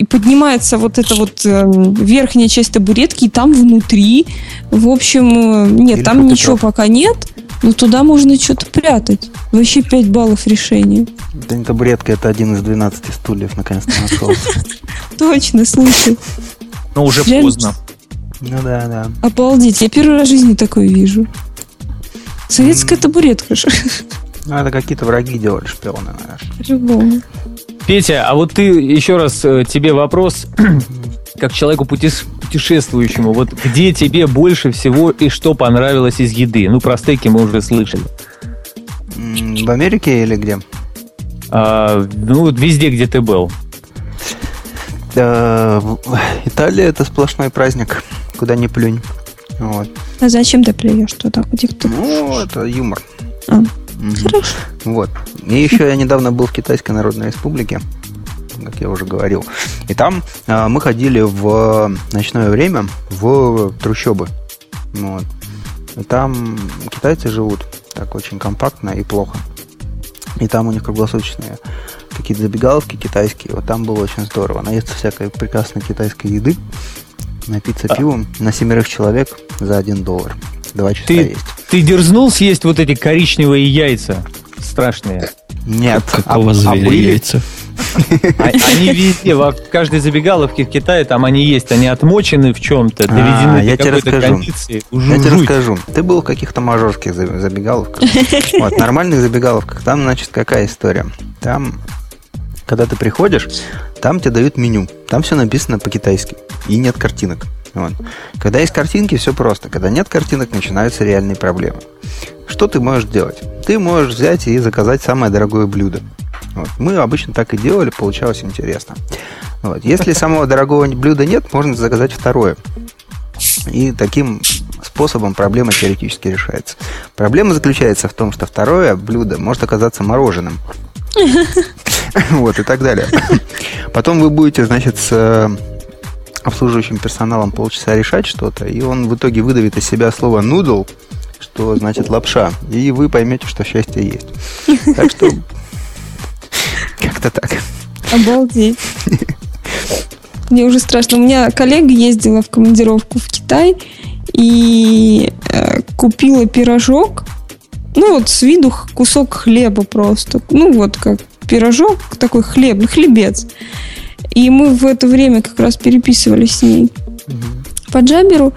и поднимается вот эта вот эм, верхняя часть табуретки, и там внутри, в общем, э, нет, Или там ничего пока нет, но туда можно что-то прятать. Вообще 5 баллов решения. Это не табуретка, это один из 12 стульев, наконец-то нашелся. Точно, слушай. Но уже поздно. Ну да, да. Обалдеть, я первый раз в жизни такое вижу. Советская табуретка же. Ну, это какие-то враги делали, шпионы, наверное. По-любому. Петя, а вот ты еще раз э, тебе вопрос, как человеку путес- путешествующему, вот где тебе больше всего и что понравилось из еды? Ну, про стейки мы уже слышали. В Америке или где? А, ну, везде, где ты был. Э, в- Италия это сплошной праздник, куда ни плюнь. Вот. А зачем ты плюешь туда, где кто Ну, это юмор. А. Хорошо. Вот. И еще я недавно был в Китайской Народной Республике, как я уже говорил. И там э, мы ходили в ночное время в трущобы. Вот. И там китайцы живут так очень компактно и плохо. И там у них круглосуточные какие-то забегаловки китайские. Вот там было очень здорово. Наесться всякой прекрасной китайской еды, напиться пивом на семерых человек за один доллар. Два часа Ты, есть. ты дерзнул съесть вот эти коричневые яйца страшные? Нет. какого а- а зверя были? яйца? А- Они везде, во в каждой забегаловке в Китае там они есть, они отмочены в чем-то, доведены А, я до тебе какой-то расскажу. кондиции. Я Жуть. тебе расскажу. Ты был в каких-то мажорских за- забегаловках. Вот, нормальных забегаловках. Там, значит, какая история? Там, когда ты приходишь, там тебе дают меню. Там все написано по-китайски. И нет картинок. Вот. Когда есть картинки, все просто. Когда нет картинок, начинаются реальные проблемы. Что ты можешь делать? Ты можешь взять и заказать самое дорогое блюдо. Вот. Мы обычно так и делали, получалось интересно. Вот. Если самого дорогого блюда нет, можно заказать второе. И таким способом проблема теоретически решается. Проблема заключается в том, что второе блюдо может оказаться мороженым. Вот, и так далее. Потом вы будете, значит, с э, обслуживающим персоналом полчаса решать что-то, и он в итоге выдавит из себя слово «нудл», что значит лапша, и вы поймете, что счастье есть. Так что как-то так. Обалдеть. Мне уже страшно. У меня коллега ездила в командировку в Китай и э, купила пирожок. Ну вот с виду кусок хлеба просто. Ну вот как пирожок, такой хлеб, хлебец. И мы в это время как раз переписывались с ней по джаберу.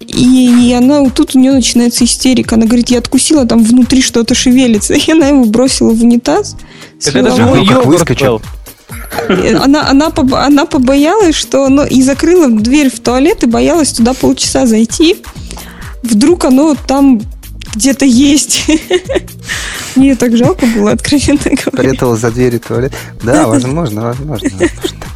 И, и она вот тут у нее начинается истерика. Она говорит, я откусила, там внутри что-то шевелится. И она его бросила в унитаз, Так это же Ну, как йогурт выскочил. был. Она, она, она побоялась, что... Ну, и закрыла дверь в туалет и боялась туда полчаса зайти. Вдруг оно там где-то есть. Мне так жалко было, откровенно говоря. Пряталась за дверью туалет. Да, возможно, возможно.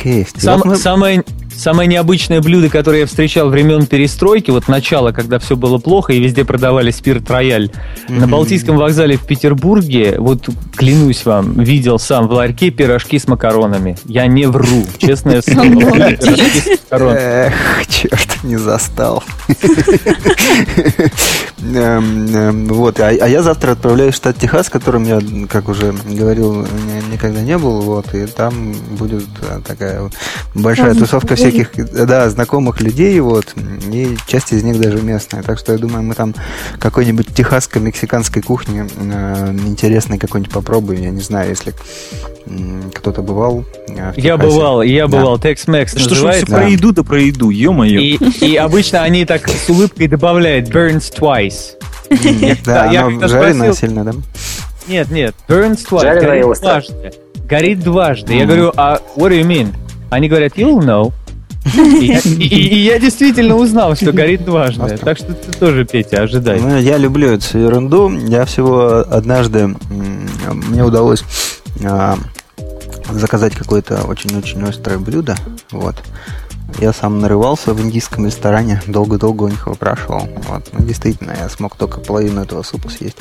Так и есть. Сам- вот мы- самое, самое необычное блюдо, которое я встречал времен перестройки, вот начало, когда все было плохо и везде продавали спирт рояль, на. Балтийском вокзале в Петербурге, вот клянусь вам, видел сам в ларьке пирожки с макаронами. Я не вру, честное слово. Обалдеть. Пирожки с макаронами. Эх, черт, не застал. Эм, эм, Вот, а а я завтра отправляюсь в штат Техас, в котором я, как уже говорил, ни- никогда не был, вот, и там будет э, такая большая тусовка вы- всяких, да, знакомых людей, вот, и часть из них даже местная, так что я думаю, мы там какой-нибудь техасско-мексиканской кухни э, интересной какой-нибудь попробуем, я не знаю, если кто-то бывал э, в Я бывал, я Да. бывал, Tex-Mex Что ж все. Да. про еду да про еду, ё-моё. И, и обычно они так с улыбкой добавляют burns twice. Да, я оно жареное спросил- сильно, да? Нет, нет, burns twice. Горит дважды. Горит дважды. Я говорю, а what do you mean? Они говорят, you'll know. И, я- действительно узнал, что горит дважды. Так что ты тоже, Петя, ожидай. Ну, я люблю эту ерунду. Я всего однажды мне удалось а, заказать какое-то очень-очень острое блюдо. Вот. Я сам нарывался в индийском ресторане, долго-долго у них выпрашивал. Вот. Ну, действительно, я смог только половину этого супа съесть.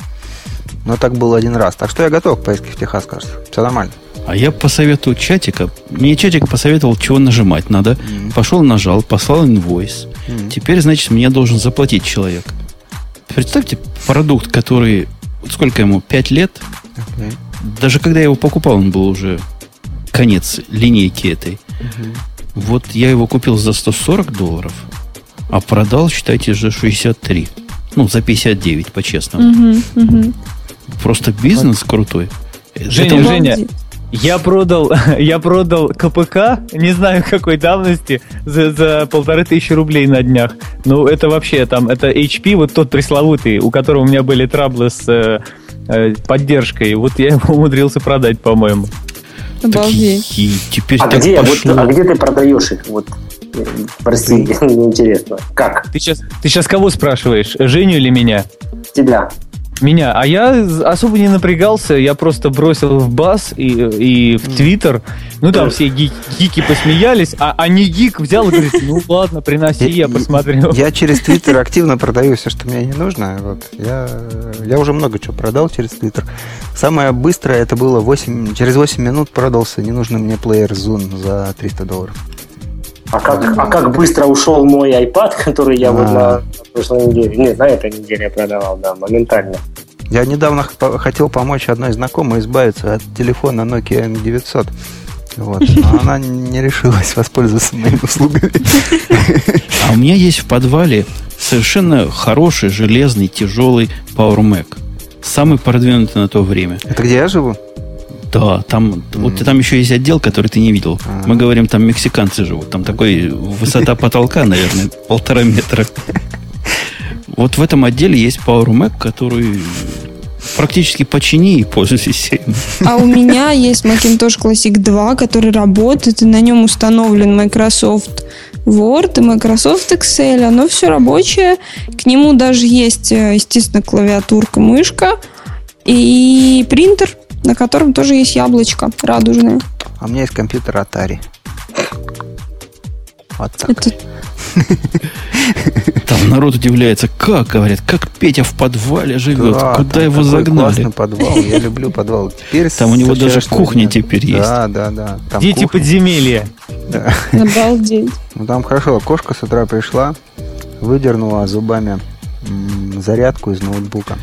Но так было один раз. Так что я готов к поездке в Техас, кажется. Все нормально. А я по совету чатика, мне чатик посоветовал, чего нажимать надо. Пошел, нажал, послал инвойс. М. Теперь, значит, мне должен заплатить человек. Представьте, продукт, который, вот сколько ему, 5 лет, Окей. даже когда я его покупал, он был уже конец линейки этой. Вот я его купил за 140 долларов, а продал, считайте, за 63. Ну, за 59, по-честному. Мгм, мгм. Просто бизнес крутой. Женя, Это- Женя. Я продал, я продал КПК, не знаю какой давности, за, за полторы тысячи рублей на днях. Ну, это вообще там, это HP, вот тот пресловутый, у которого у меня были траблы с э, э, поддержкой. Вот я его умудрился продать, по-моему. Обалдеть. И теперь А так где, вот, пошло. а где ты продаешь их? Вот, прости, мне интересно. Как? Ты сейчас, ты сейчас кого спрашиваешь, Женю или меня? Тебя. Меня. А я особо не напрягался, я просто бросил в бас и, и в Твиттер. Ну, там все ги- гики посмеялись, а, а не гик взял и говорит, ну ладно, приноси, я посмотрю. Я через Твиттер активно продаю все, что мне не нужно. Вот. Я, я уже много чего продал через Твиттер. Самое быстрое это было 8, через 8 минут продался ненужный мне плеер Zoom за 300 долларов. А как, а как быстро ушел мой iPad, который я вот А. на прошлой неделе, нет, на этой неделе я продавал, да, моментально. Я недавно хотел помочь одной знакомой избавиться от телефона Nokia N900. Вот. Но она не решилась воспользоваться моими услугами. А у меня есть в подвале совершенно хороший, железный, тяжелый Power Mac. Самый продвинутый на то время. Это где я живу? Да, там, вот там еще есть отдел, который ты не видел. А. Мы говорим, там мексиканцы живут. Там такой высота потолка, наверное, полтора метра. Вот в этом отделе есть Power Mac, который практически почини и пользуйся всем. А у меня есть Macintosh Classic 2, который работает, и на нем установлен Microsoft Word и Microsoft Excel. Оно все рабочее. К нему даже есть, э, естественно, клавиатурка, мышка и принтер, на котором тоже есть яблочко радужное. А у меня есть компьютер Atari. Вот так. Это Там народ удивляется, как, говорят, как Петя в подвале живет, Да, куда там его загнали. подвал. Я люблю подвал. Теперь Там у него даже кухня дня. теперь есть. Да, да, да. Там Дети кухня. подземелья. обалдеть. Ну, там хорошо. Кошка с утра пришла, выдернула зубами зарядку из ноутбука.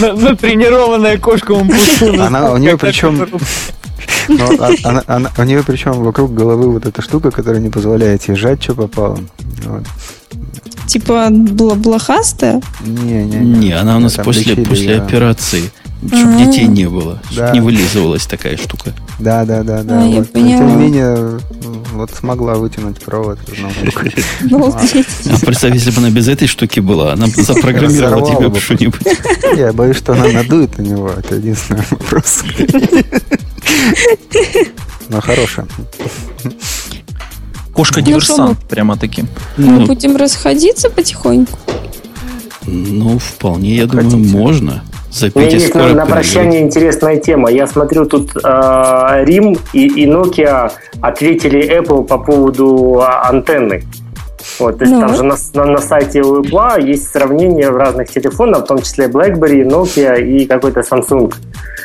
Натренированная кошка. Она- у нее причем- Но а- она- она- у нее причем вокруг головы вот эта штука, которая не позволяет ей жать, что попало. Вот. Типа бла- блохастая. Не, не, Не, она у нас после, после операции. Чтобы А. детей не было. Чтобы Да. не вылизывалась такая штука. Да, да, да, да. А, вот. Тем не менее, вот смогла вытянуть провод. А представь, если бы она без этой штуки была, она бы запрограммировала тебе бы. что-нибудь. Я боюсь, что она надует на него. Это единственный вопрос. Но хорошая. Кошка-диверсант, прямо-таки. Мы Ну, будем расходиться потихоньку. ну, вполне, я думаю, можно. За У меня Петя есть на, скоро на придет. прощание интересная тема. Я смотрю, тут э, Рим и, и Nokia ответили Apple по поводу а, антенны. Вот, то есть Ну. там же на, на, на сайте у Apple есть сравнение разных телефонов, в том числе BlackBerry, Nokia и какой-то Samsung.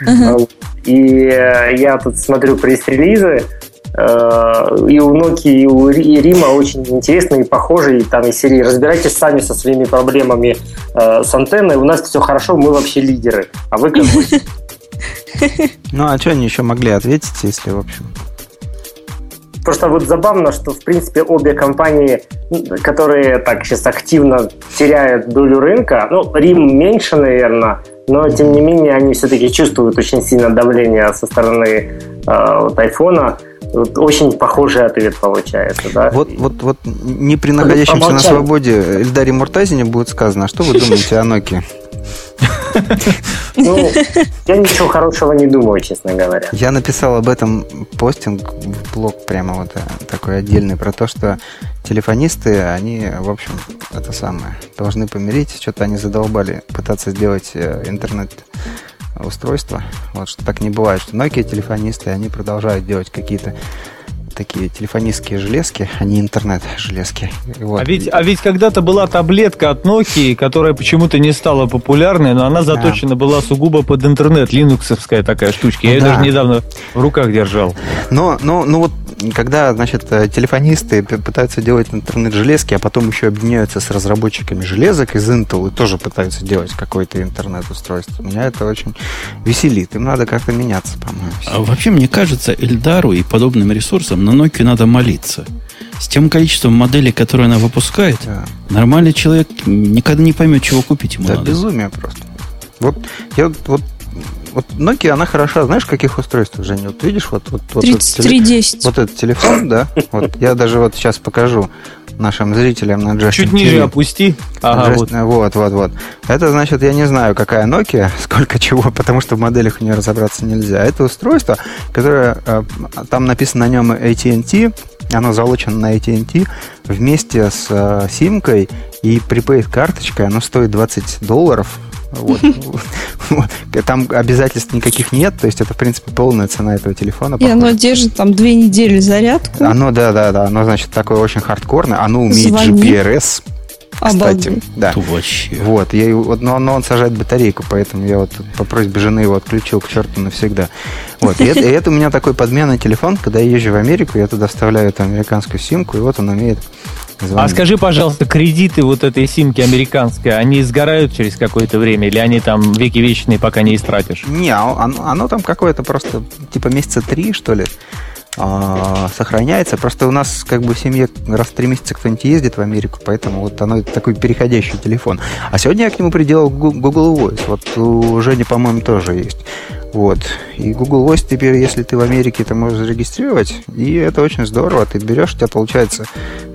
Э, И э, я тут смотрю пресс-релизы, и у Nokia, и у Ри- и Рима очень интересные, похожие, там из серии «Разбирайтесь сами со своими проблемами э, с антенной, у нас все хорошо, мы вообще лидеры, а вы как Ну, а что они еще могли ответить, если, в общем... Просто вот забавно, что, в принципе, обе компании, которые так сейчас активно теряют долю рынка, ну, Рим меньше, наверное, но, тем не менее, они все-таки чувствуют очень сильно давление со стороны э, вот, айфона. Вот очень похожий ответ получается, да? Вот, вот, вот не при находящемся на свободе Эльдаре Муртазине будет сказано, а что вы думаете о Nokia? Ну, я ничего хорошего не думаю, честно говоря. Я написал об этом постинг в блог прямо вот э, такой отдельный про то, что телефонисты, они, в общем, это самое, должны помирить. Что-то они задолбали пытаться сделать э, интернет устройство. Вот что так не бывает, что Nokia телефонисты, они продолжают делать какие-то такие телефонистские железки, а не интернет-железки. Вот. А ведь, а ведь когда-то была таблетка от Nokia, которая почему-то не стала популярной, но она заточена была сугубо под интернет, линуксовская такая штучка. Я Ну ее да. даже недавно в руках держал. Но, но, ну вот, когда, значит, э, телефонисты пытаются делать интернет-железки, а потом еще объединяются с разработчиками железок из Intel и тоже пытаются делать какое-то интернет-устройство, меня это очень веселит. Им надо как-то меняться, по-моему. А вообще, мне кажется, Эльдару и подобным ресурсам на Nokia надо молиться. С тем количеством моделей, которые она выпускает, Да, нормальный человек никогда не поймет, чего купить ему да, надо. безумие просто. Вот, я вот, вот, вот Nokia, она хороша, знаешь, каких устройствах, Женя? Вот видишь, вот, вот, вот, этот теле- 3310. вот этот телефон, да, вот я даже вот сейчас покажу нашим зрителям на Justin Чуть ниже TV. опусти. Ага, вот. Just- вот, вот, вот. Это значит, я не знаю, какая Nokia, сколько чего, потому что в моделях у нее разобраться нельзя. Это устройство, которое э, там написано на нем AT&T, оно залочено на AT&T вместе с э, симкой и prepaid карточкой, оно стоит 20 долларов. Вот. Там обязательств никаких нет, то есть это, в принципе, полная цена этого телефона. И оно держит там две недели зарядку. Оно, да, да, да, оно, значит, такое очень хардкорное, оно умеет Звони. GPRS, кстати. Обалдеть. Да. Вообще. Вот, я, его- вот, но, но он сажает батарейку, поэтому я вот по просьбе жены его отключил к черту навсегда. Вот, и это, и это у меня такой подменный телефон, когда я езжу в Америку, я туда вставляю эту американскую симку, и вот он умеет звонить. А скажи, пожалуйста, кредиты вот этой симки американской, они сгорают через какое-то время или они там веки вечные, пока не истратишь? Не, а оно, оно там какое-то просто, типа месяца три, что ли, а, сохраняется. Просто у нас как бы в семье раз в три месяца кто-нибудь ездит в Америку, поэтому вот оно такой переходящий телефон. А сегодня я к нему приделал Google Voice. Вот у Жени, по-моему, тоже есть. Вот. И Google Voice теперь, если ты в Америке, ты можешь зарегистрировать, и это очень здорово. Ты берешь, у тебя получается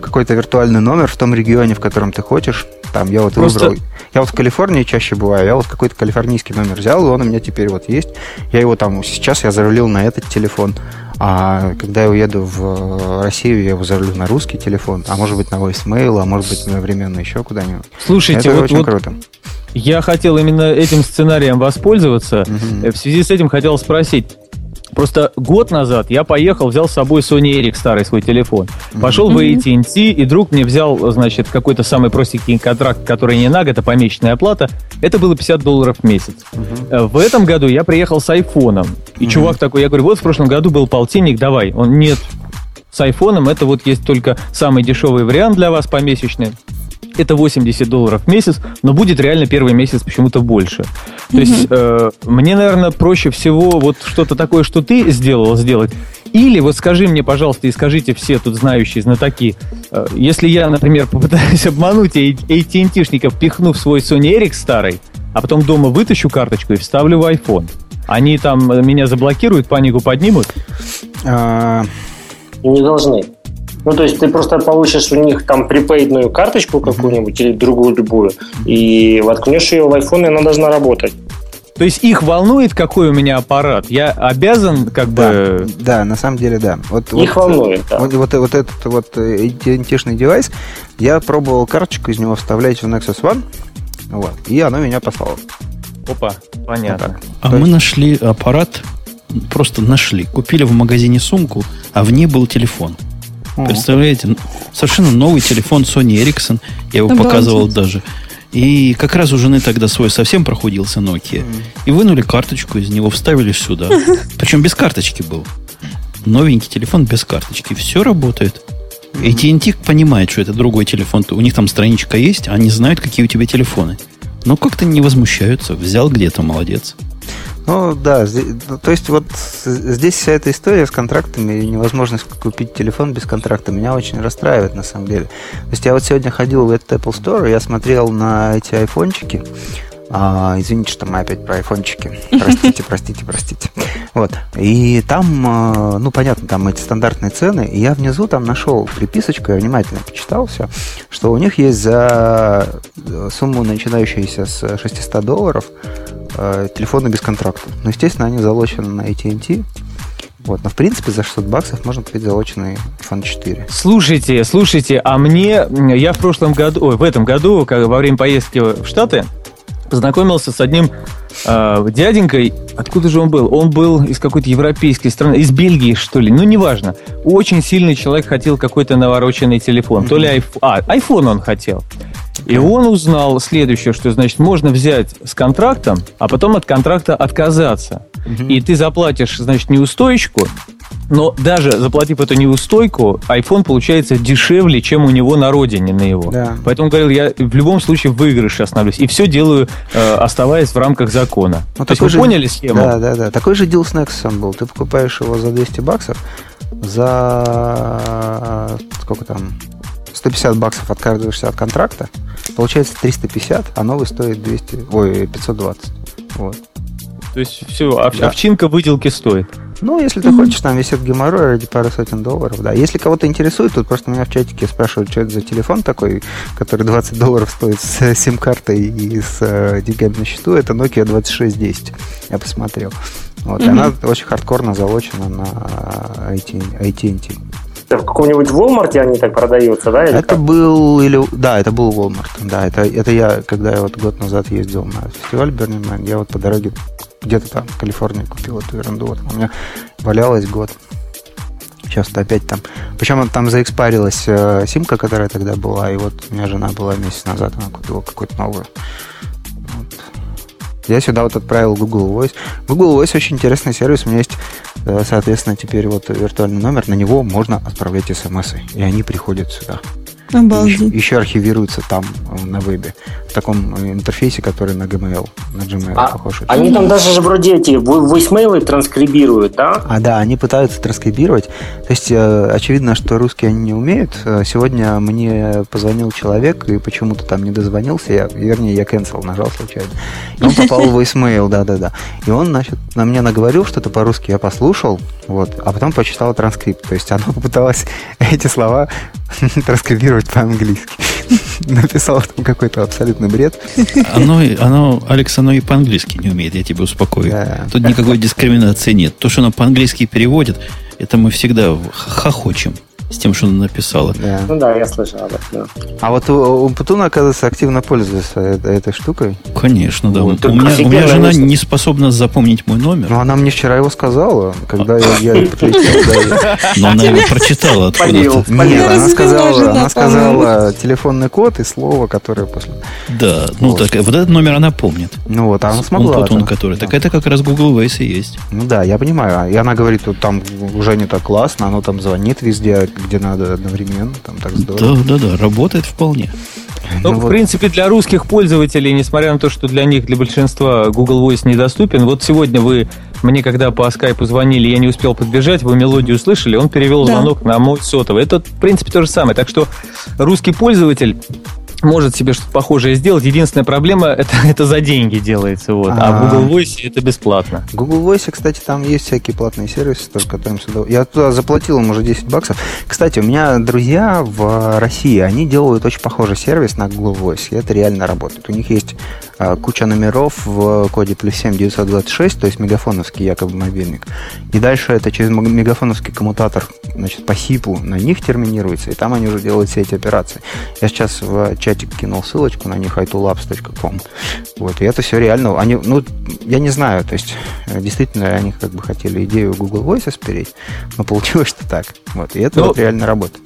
какой-то виртуальный номер в том регионе, в котором ты хочешь. Там я вот Просто- выбрал. Я вот в Калифорнии чаще бываю, я вот какой-то калифорнийский номер взял, и он у меня теперь вот есть. Я его там сейчас я зарулил на этот телефон. А когда я уеду в Россию, я его зарулю на русский телефон, а может быть на voicemail, а может быть одновременно еще куда-нибудь. Слушайте, это вот, очень вот круто. Я хотел именно этим сценарием воспользоваться. В связи с этим хотел спросить. Просто год назад я поехал, взял с собой Sony Eric, старый свой телефон. Пошел в. AT&T, и друг мне взял, значит, какой-то самый простенький контракт, который не на год, а помесячная оплата. Это было 50 долларов в месяц. Э, В этом году я приехал с айфоном. И чувак такой, я говорю, вот в прошлом году был полтинник, давай. Он, нет, с айфоном это вот есть только самый дешевый вариант для вас помесячный. Это 80 долларов в месяц, но будет реально первый месяц почему-то больше. То есть э, мне, наверное, проще всего вот что-то такое, что ты сделал, сделать. Или вот скажи мне, пожалуйста, и скажите все тут знающие знатоки, э, если я, например, попытаюсь обмануть AT&Тшников, пихнув свой Sony Eric старый, а потом дома вытащу карточку и вставлю в iPhone, они там меня заблокируют, панику поднимут? А, Не должны. Ну, то есть ты просто получишь у них там припейдную карточку какую-нибудь или другую любую, и воткнешь ее в iPhone, и она должна работать. То есть их волнует, какой у меня аппарат. Я обязан как Да, бы... да, на самом деле, да. Вот, Их вот, волнует, да. Вот, вот, вот этот вот э, идентичный девайс, я пробовал карточку из него вставлять в Nexus One, вот, и оно меня послало. Опа, Вот понятно. так. А То мы есть- нашли аппарат, просто нашли. Купили в магазине сумку, а в ней был телефон. О. Представляете? Совершенно новый телефон Sony Ericsson. Я его Обалдеть. показывал даже. И как раз у жены тогда свой совсем прохудился Nokia. И вынули карточку из него, вставили сюда. Причем без карточки был. Новенький телефон без карточки. Все работает. AT&T понимает, что это другой телефон. У них там страничка есть, а они знают, какие у тебя телефоны. Но как-то не возмущаются. Взял где-то, молодец. Ну да, ну, то есть вот здесь вся эта история с контрактами и невозможность купить телефон без контракта меня очень расстраивает на самом деле. То есть я вот сегодня ходил в этот Apple Store, я смотрел на эти айфончики, А, извините, что мы опять про айфончики. Простите, простите, простите. Вот. И там, а, ну, понятно, там эти стандартные цены. И я внизу там нашел приписочку, я внимательно почитал все, что у них есть за сумму, начинающуюся с 600 долларов, э, телефоны без контракта. Ну, естественно, они залочены на AT&T. Вот. Но, в принципе, за 600 баксов можно купить залоченный iPhone 4. Слушайте, слушайте, а мне, я в прошлом году, ой, в этом году, как во время поездки в Штаты, познакомился с одним э, дяденькой. Откуда же он был? Он был из какой-то европейской страны, из Бельгии, что ли. Ну, неважно. Очень сильный человек хотел какой-то навороченный телефон. То ли айф... А, iPhone он хотел. И он узнал следующее, что, значит, можно взять с контрактом, а потом от контракта отказаться. И ты заплатишь, значит, неустойку, но даже заплатив эту неустойку, iPhone получается дешевле, чем у него на родине, на его. Да. Поэтому говорил, я в любом случае в выигрыше остановлюсь. И все делаю, э, оставаясь в рамках закона. Ну, То есть вы же- поняли схему? Да, да, да. Такой же дел с Nexus был. Ты покупаешь его за 200 баксов, за сколько там? 150 баксов отказываешься от контракта, получается 350, а новый стоит 200, ой, 520. Вот. То есть все, ов- Да. овчинка выделки стоит. Ну, если ты хочешь, там висит геморрой ради пары сотен долларов, да. Если кого-то интересует, тут просто меня в чатике спрашивают, что это за телефон такой, который 20 долларов стоит с сим-картой и с э, деньгами на счету. Это Nokia 2610. Я посмотрел. Вот, и она очень хардкорно залочена на AT- AT&T. В каком-нибудь Walmart они так продаются, да? или Это как? был, или, да, это был Walmart. Да, это, это я, когда я вот год назад ездил на фестиваль Burning Man, я вот по дороге где-то там в Калифорнии купил эту ерунду. Вот у меня валялась год. Сейчас то опять там. Причем там заэкспарилась э, симка, которая тогда была, и вот у меня жена была месяц назад, она купила какую-то новую. Вот. Я сюда вот отправил Google Voice. Google Voice очень интересный сервис. У меня есть, э, соответственно, теперь вот виртуальный номер. На него можно отправлять смс, и они приходят сюда. Еще, еще архивируются там э, на вебе. В таком э, интерфейсе, который на Gmail, на Gmail А, похож. Они там даже же вроде эти vo- voicemail транскрибируют, да? А, да, они пытаются транскрибировать. То есть, э, очевидно, что русские они не умеют. Э, Сегодня мне позвонил человек и почему-то там не дозвонился. Я, вернее, я cancel нажал случайно. И он попал в voicemail, да-да-да. И он, значит, на мне наговорил что-то по-русски. Я послушал, вот, а потом почитал транскрипт. То есть, оно попыталось эти слова транскрибировать по-английски. Написал там какой-то абсолютный бред. Оно, оно, Алекс, оно и по-английски не умеет, я тебя успокою. Да. Тут никакой дискриминации нет. То, что оно по-английски переводит, это мы всегда хохочем с тем, что она написала. Да. Ну да, я слышал об этом. да. А вот у, у Путуна, оказывается, активно пользуется э- этой штукой. Конечно, да. Вот, у, меня, у меня жена конечно. не способна запомнить мой номер, Ну, она мне вчера его сказала, когда я, я прилетел. но она его прочитала откуда-то. Нет, она сказала, она сказала телефонный код и слово, которое после. Да, ну так, вот этот номер она помнит. Ну вот, а она Он смогла. он да. который. Так это как раз Google Waze и есть. Ну да, я понимаю. И она говорит, там уже не так классно, оно там звонит везде, где надо одновременно, там так здорово. Да, да, да, работает вполне. Ну, Ну в вот. принципе, для русских пользователей, несмотря на то, что для них, для большинства Google Voice недоступен, вот сегодня вы мне, когда по скайпу звонили, я не успел подбежать, вы мелодию услышали, он перевел Да. звонок на мой сотовый. Это, в принципе, то же самое. Так что русский пользователь может себе что-то похожее сделать. Единственная проблема это, это за деньги делается. Вот. А, А. Google Voice это бесплатно. Google Voice, кстати, там есть всякие платные сервисы, тоже, которым с удов- Я туда заплатил им уже 10 баксов. Кстати, у меня друзья в России, они делают очень похожий сервис на Google Voice, и это реально работает. У них есть а, куча номеров в коде плюс 7 926, то есть мегафоновский якобы мобильник. И дальше это через мегафоновский коммутатор, значит, по СИПу на них терминируется, и там они уже делают все эти операции. Я сейчас в чатик кинул ссылочку на них, itulabs.com. Вот, и это все реально. Они, ну, я не знаю, то есть, э, действительно, они как бы хотели идею Google Voice спереть, но получилось, что так. Вот, и это Ну, вот реально работает.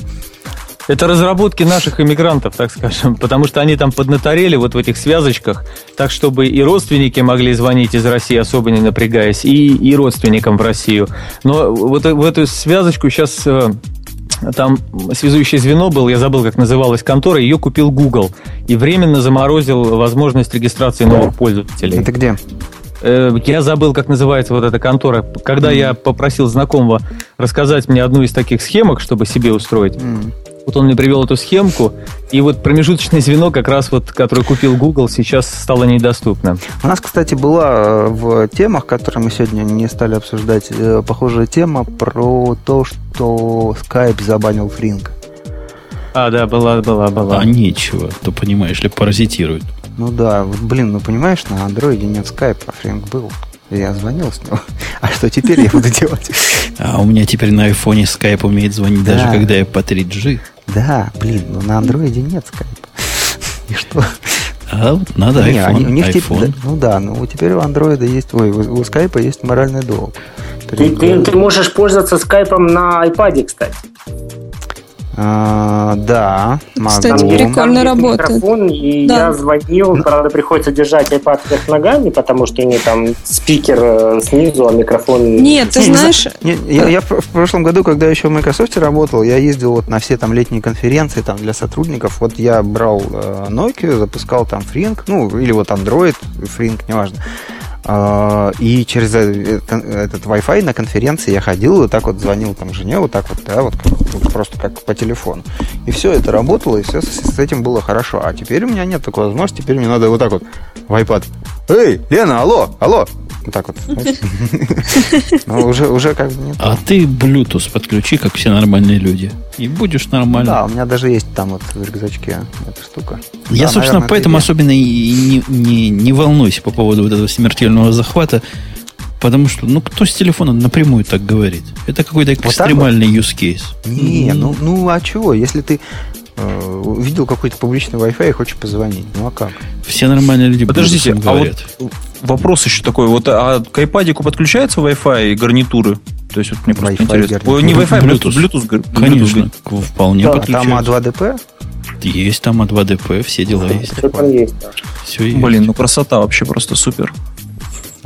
Это разработки наших иммигрантов, так скажем, потому что они там поднаторели вот в этих связочках, так чтобы и родственники могли звонить из России, особо не напрягаясь, и, и родственникам в Россию. Но вот э- в эту связочку сейчас там связующее звено был, я забыл, как называлась контора, ее купил Google и временно заморозил возможность регистрации новых пользователей. Это где? Э, Я забыл, как называется вот эта контора. Когда я попросил знакомого рассказать мне одну из таких схемок, чтобы себе устроить, М. вот он мне привел эту схемку, и вот промежуточное звено, как раз вот, которое купил Google, сейчас стало недоступно. У нас, кстати, была э, в темах, которые мы сегодня не стали обсуждать, э, похожая тема про то, что Skype забанил Фринг. А, да, была, была, была. А нечего, то понимаешь ли, паразитируют. Ну да, вот, блин, ну понимаешь, на андроиде нет Skype, а Фринг был. Я звонил с него. А что теперь я буду делать? А у меня теперь на айфоне скайп умеет звонить, Да. даже когда я по 3G. Да, блин, ну на андроиде нет скайпа. И что? А вот надо Не, iPhone. они- у них iPhone. да, ну да, ну теперь у андроида есть, ой, у, у скайпа есть моральный долг. Ты, ты- ты можешь пользоваться скайпом на iPad, кстати. А, да, могу. Кстати, есть- прикольно работает. микрофон, и Да. я звонил, правда, приходится держать iPad вверх ногами, потому что у него там спикер э, снизу, а микрофон... Нет, ты знаешь, Не, я, я в прошлом году, когда еще в Microsoft работал, я ездил вот на все там летние конференции там для сотрудников. Вот я брал э, Nokia, запускал там Fring, ну или вот Android, Fring, неважно. А, И через э, этот Wi-Fi на конференции я ходил, вот так вот звонил там жене, вот так вот, да, вот просто как по телефону. И все это работало, и все с этим было хорошо. А теперь у меня нет такой возможности, теперь мне надо вот так вот в iPad. Эй, Лена, алло, алло. Вот так вот. Ну, уже, уже как бы А ты Bluetooth подключи, как все нормальные люди. И будешь нормально. Да, у меня даже есть там вот в рюкзачке эта штука. Я, Да, собственно, наверное, поэтому это особенно и не, не, не волнуюсь по поводу вот этого смертельного захвата, потому что, ну, кто с телефона напрямую так говорит? Это какой-то так вот? экстремальный use case. Не, ну, ну а чего? Если ты увидел какой-то публичный Wi-Fi и хочешь позвонить, ну а как? Все нормальные люди Подождите, Bluetooth а говорят. вот вопрос еще такой. Вот а к iPad подключается Wi-Fi и гарнитуры? То есть вот мне просто Wi-Fi интересно. Ой, не Wi-Fi, Bluetooth. Bluetooth. Bluetooth, гар- Конечно, Bluetooth. вполне Да, А там подключаются. А2ДП? Есть там А2ДП, все дела есть. Что там есть? да. Все есть. Блин, ну красота вообще просто супер.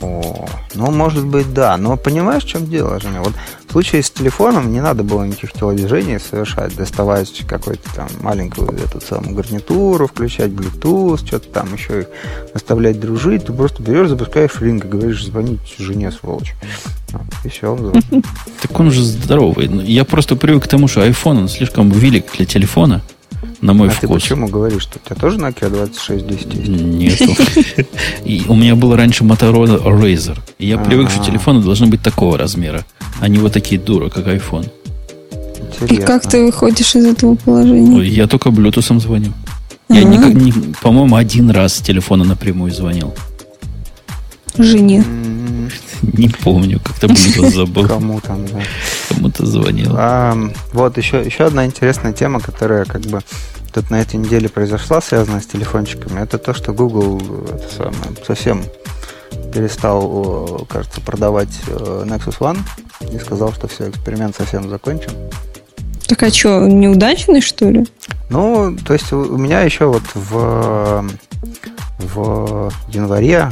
О, ну, может быть, да. Но понимаешь, в чем дело, Женя? Вот в случае с телефоном не надо было никаких телодвижений совершать, доставать какую-то там маленькую эту самую гарнитуру, включать Bluetooth, что-то там еще их заставлять дружить. Ты просто берешь, запускаешь ринг и говоришь, звонить жене, сволочь. И все. Так он же здоровый. Ну, Я просто привык к тому, что iPhone он слишком велик для телефона, на мой А ты вкус. почему говоришь, что у тебя тоже Nokia 2610 есть? Нету. И у меня был раньше Motorola Razer. И я привык, что А. телефоны должны быть такого размера, а не вот такие дура, как iPhone. и как ты выходишь из этого положения? Я только Bluetooth звоню. Я Ага. никак не, по-моему, один раз с телефона напрямую звонил. Жене. Не помню, как-то Bluetooth забыл. Кому там, да. Кому-то звонил. А, вот еще, еще одна интересная тема, которая как бы тут на этой неделе произошла, связанная с телефончиками, это то, что Google это самое, совсем перестал, кажется, продавать э, Nexus One и сказал, что все, эксперимент совсем закончен. Так а что, неудачный, что ли? Ну, то есть у у меня еще вот в, в январе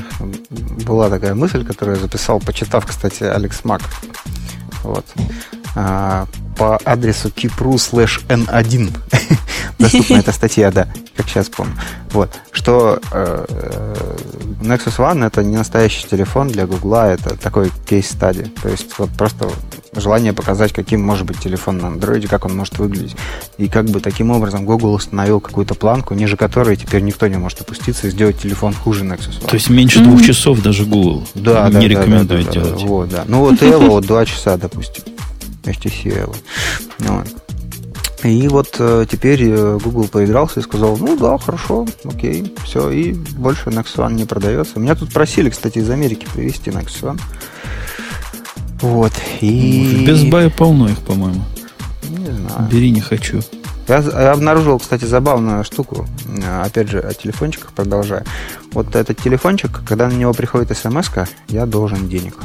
была такая мысль, которую я записал, почитав, кстати, Алекс Мак. Вот. А, по адресу kipru slash n1. Доступна эта статья, да, как сейчас помню. Вот, что э, Nexus One это не настоящий телефон для Гугла, это такой кейс-стади. То есть вот просто желание показать, каким может быть телефон на андроиде, как он может выглядеть. И как бы таким образом Google установил какую-то планку, ниже которой теперь никто не может опуститься и сделать телефон хуже Nexus One. То есть меньше двух часов даже Google Да, не да, да, рекомендует да, да, делать. Да, вот, да. Ну вот Evo вот два часа, допустим. HTC Evo. Ну Вот. И вот э, теперь э, Google поигрался и сказал, ну да, хорошо, окей, все, и больше Nexus One не продается. Меня тут просили, кстати, из Америки привезти Nexus One. Вот, и... Без бая полно их, по-моему. Не знаю. Бери, не хочу. Я, я обнаружил, кстати, забавную штуку. Э, Опять же, о телефончиках продолжаю. Вот этот телефончик, когда на него приходит смс я должен денег.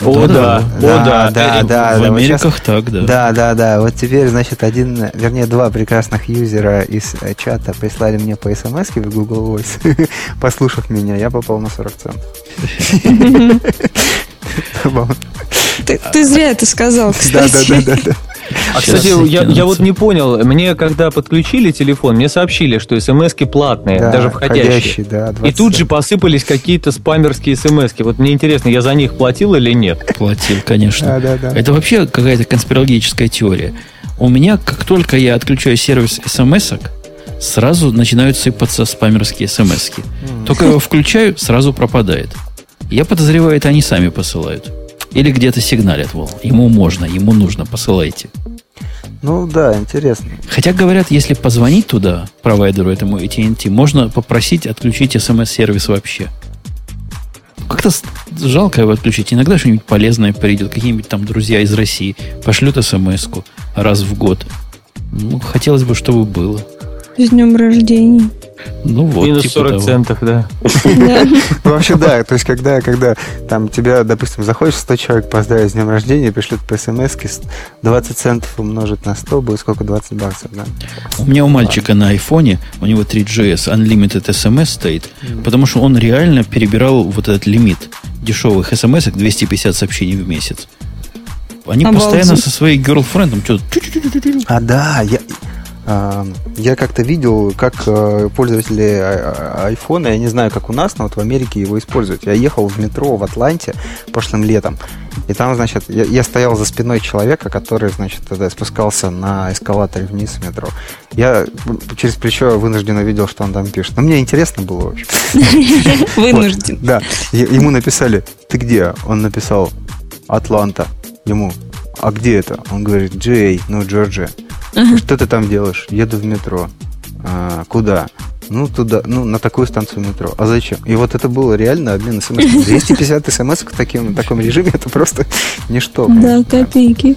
О, да, о, да. да, да, в да, вот Америках щас- так, да. Да, да, да. Вот теперь, значит, один, вернее, два прекрасных юзера из э, чата прислали мне по смс в Google Voice, послушав меня, я попал на 40 центов. Ты, ты зря это сказал, кстати. да, да, да, да. А, кстати, я, я вот не понял, мне когда подключили телефон, мне сообщили, что смс-ки платные, Да, даже входящие. входящие, да, И 20 тут же посыпались какие-то спамерские смс -ки. Вот мне интересно, я за них платил или нет? Платил, конечно. Да, да, да. Это вообще какая-то конспирологическая теория. У меня, как только я отключаю сервис смс сразу начинают сыпаться спамерские смс -ки. Только я его включаю, сразу пропадает. Я подозреваю, это они сами посылают. Или где-то сигналят, мол, ему можно, ему нужно, посылайте. Ну да, интересно. Хотя говорят, если позвонить туда, провайдеру этому AT&T, можно попросить отключить смс-сервис вообще. Как-то жалко его отключить. Иногда что-нибудь полезное придет. Какие-нибудь там друзья из России пошлют смс раз в год. Ну, хотелось бы, чтобы было. С днем рождения. Ну вот, Минус типа 40 того. центов, да. Ну, вообще, да, то есть, когда, когда там тебя, допустим, заходишь 100 человек поздравить с днем рождения, пришлют по смс 20 центов умножить на 100, будет сколько? 20 баксов, да? У меня у мальчика на айфоне, у него 3GS Unlimited SMS стоит, потому что он реально перебирал вот этот лимит дешевых смс 250 сообщений в месяц. Они постоянно со своей girlfriend что-то А, да, я, я как-то видел, как э, пользователи а- а- айфона, я не знаю, как у нас, но вот в Америке его используют. Я ехал в метро в Атланте прошлым летом, и там, значит, я, я стоял за спиной человека, который, значит, тогда спускался на эскалаторе вниз в метро. Я через плечо вынужденно видел, что он там пишет. Но мне интересно было, в общем. Вынужден. Да. Ему написали, ты где? Он написал, Атланта. Ему, а где это? Он говорит, Джей, ну, Джорджия. Что ты там делаешь? Еду в метро. «А, куда? Ну, туда, ну, на такую станцию метро. А зачем? И вот это было реально обмен смс. 250 смс в таким, в таком режиме это просто ничто. Да, копейки.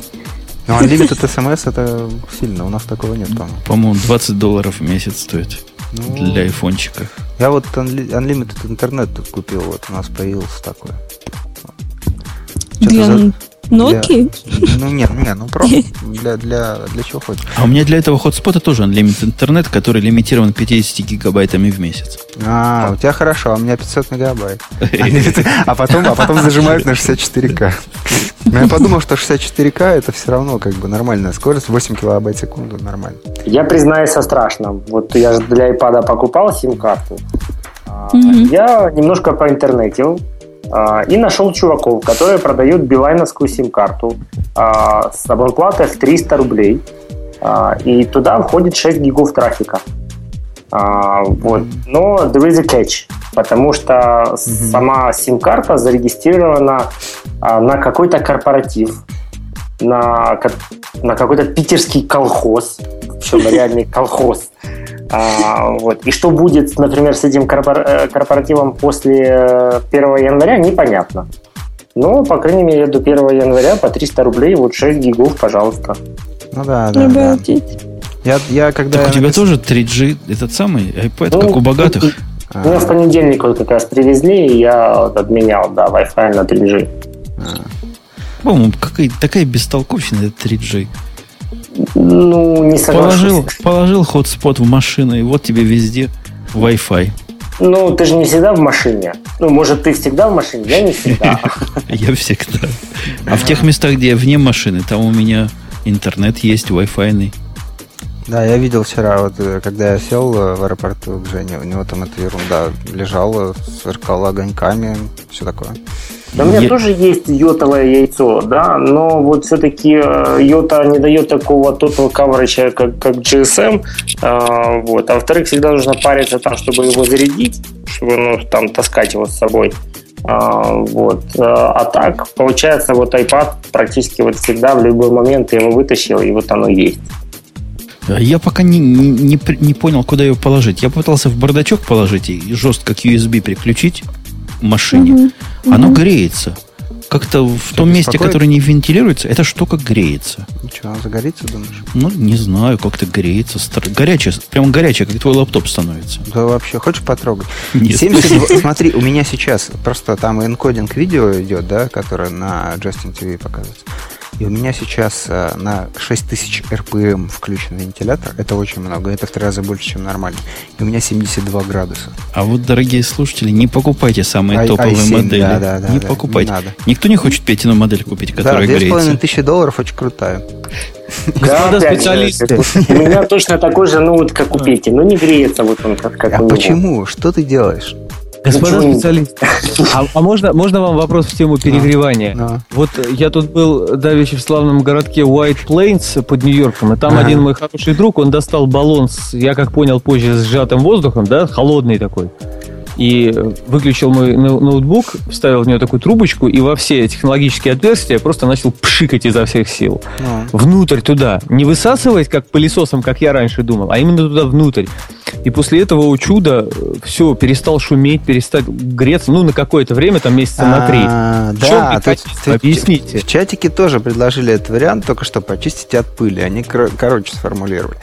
Но Unlimited смс это сильно, у нас такого нет, по-моему. По-моему, 20 долларов в месяц стоит Ну, для айфончика. Я вот Unli- Unlimited интернет тут купил, вот у нас появился такой. Чё-то Для за- Nokia? Для- Ну нет, нет, ну просто для, для, для чего хочешь. А у меня для этого хотспота тоже unlimited интернет, который лимитирован 50 гигабайтами в месяц. А, у тебя хорошо, а у меня 500 мегабайт. А потом, а потом зажимают на 64К. Но я подумал, что 64К это все равно как бы нормальная скорость, 8 килобайт в секунду нормально. Я признаюсь со страшным. Вот я же для iPad покупал сим-карту. А, Мгм. Я немножко поинтернетил а, и нашел чуваков, которые продают билайновскую сим-карту а, с абонплатой в 300 рублей. А, И туда входит 6 гигов трафика. А, Вот. Но there is a catch, потому что сама сим-карта зарегистрирована а, на какой-то корпоратив, на, на какой-то питерский колхоз, причем реальный колхоз. А, вот. И что будет, например, с этим корпор- э, корпоративом после э, 1 января, непонятно. Но, по крайней мере, до 1 января по 300 рублей, вот 6 гигов, пожалуйста. Ну да, да, да. Обалдеть. Я, я когда... Так у тебя напис- тоже 3G, этот самый iPad, Ну, как у богатых. А, Меня в понедельник вот как раз привезли, и я вот обменял, да, Wi-Fi на 3G. По-моему, какая, такая бестолковщина, это 3G. Ну, не Положил, соглашусь. положил хотспот в машину, и вот тебе везде Wi-Fi. Ну, ты же не всегда в машине. Ну, может, ты всегда в машине, я не всегда. Я всегда. А в тех местах, где я вне машины, там у меня интернет есть, Wi-Fi. Да, я видел вчера, вот э, когда я сел э, в аэропорту к Жене, у него там эта ерунда лежала, сверкала огоньками, все такое. Да у меня Е- тоже есть йотовое яйцо, да, но вот все-таки йота не дает такого total coverage, как, как GSM, а, вот. А во-вторых, всегда нужно париться там, чтобы его зарядить, чтобы ну, там таскать его с собой. А, вот. А а так, получается, вот iPad практически вот всегда в любой момент ты его вытащил, и вот оно есть. А Я пока не, не, не, понял, куда ее положить. Я пытался в бардачок положить и жестко к USB приключить к машине. Оно греется. Как-то в том месте, которое не вентилируется, эта штука греется. Ничего, она загорится, думаешь? Ну, не знаю, как-то греется. стар- Горячая, прям горячая, как твой лаптоп становится. Да вообще, хочешь потрогать? Нет. 72, смотри, у меня сейчас просто там энкодинг видео идет, да, которое на Justin TV показывается. И у меня сейчас э, на 6000 RPM включен вентилятор. Это очень много. Это в три раза больше, чем нормально. И у меня 72 градуса. А вот, дорогие слушатели, не покупайте самые I- топовые i7, модели. да, да, да, не да, покупайте. не надо. Никто не хочет Петину модель купить, которая да, греется. 2500 долларов очень крутая. Господа же, специалисты. У меня точно такой же, ну вот как у Пети, но не греется вот он как, как А почему? Что ты делаешь? Господа Ничего не- специалисты, а, а можно, можно вам вопрос в тему перегревания? Ну. Вот э, я тут был давеча в славном городке White Plains под Нью-Йорком, и там Ага. один мой хороший друг, он достал баллон, с, я как понял позже, с сжатым воздухом, да, холодный такой, и выключил мой ноу- ноутбук, вставил в него такую трубочку, и во все технологические отверстия просто начал пшикать изо всех сил. Ну, Внутрь туда. Не высасывать, как пылесосом, как я раньше думал, а именно туда внутрь. И после этого, о чудо, все, перестал шуметь, перестал греться, ну, на какое-то время, там месяца на три. А, Да, тут Объясните. В чатике тоже предложили этот вариант, только что почистить от пыли. Они кор- короче сформулировали.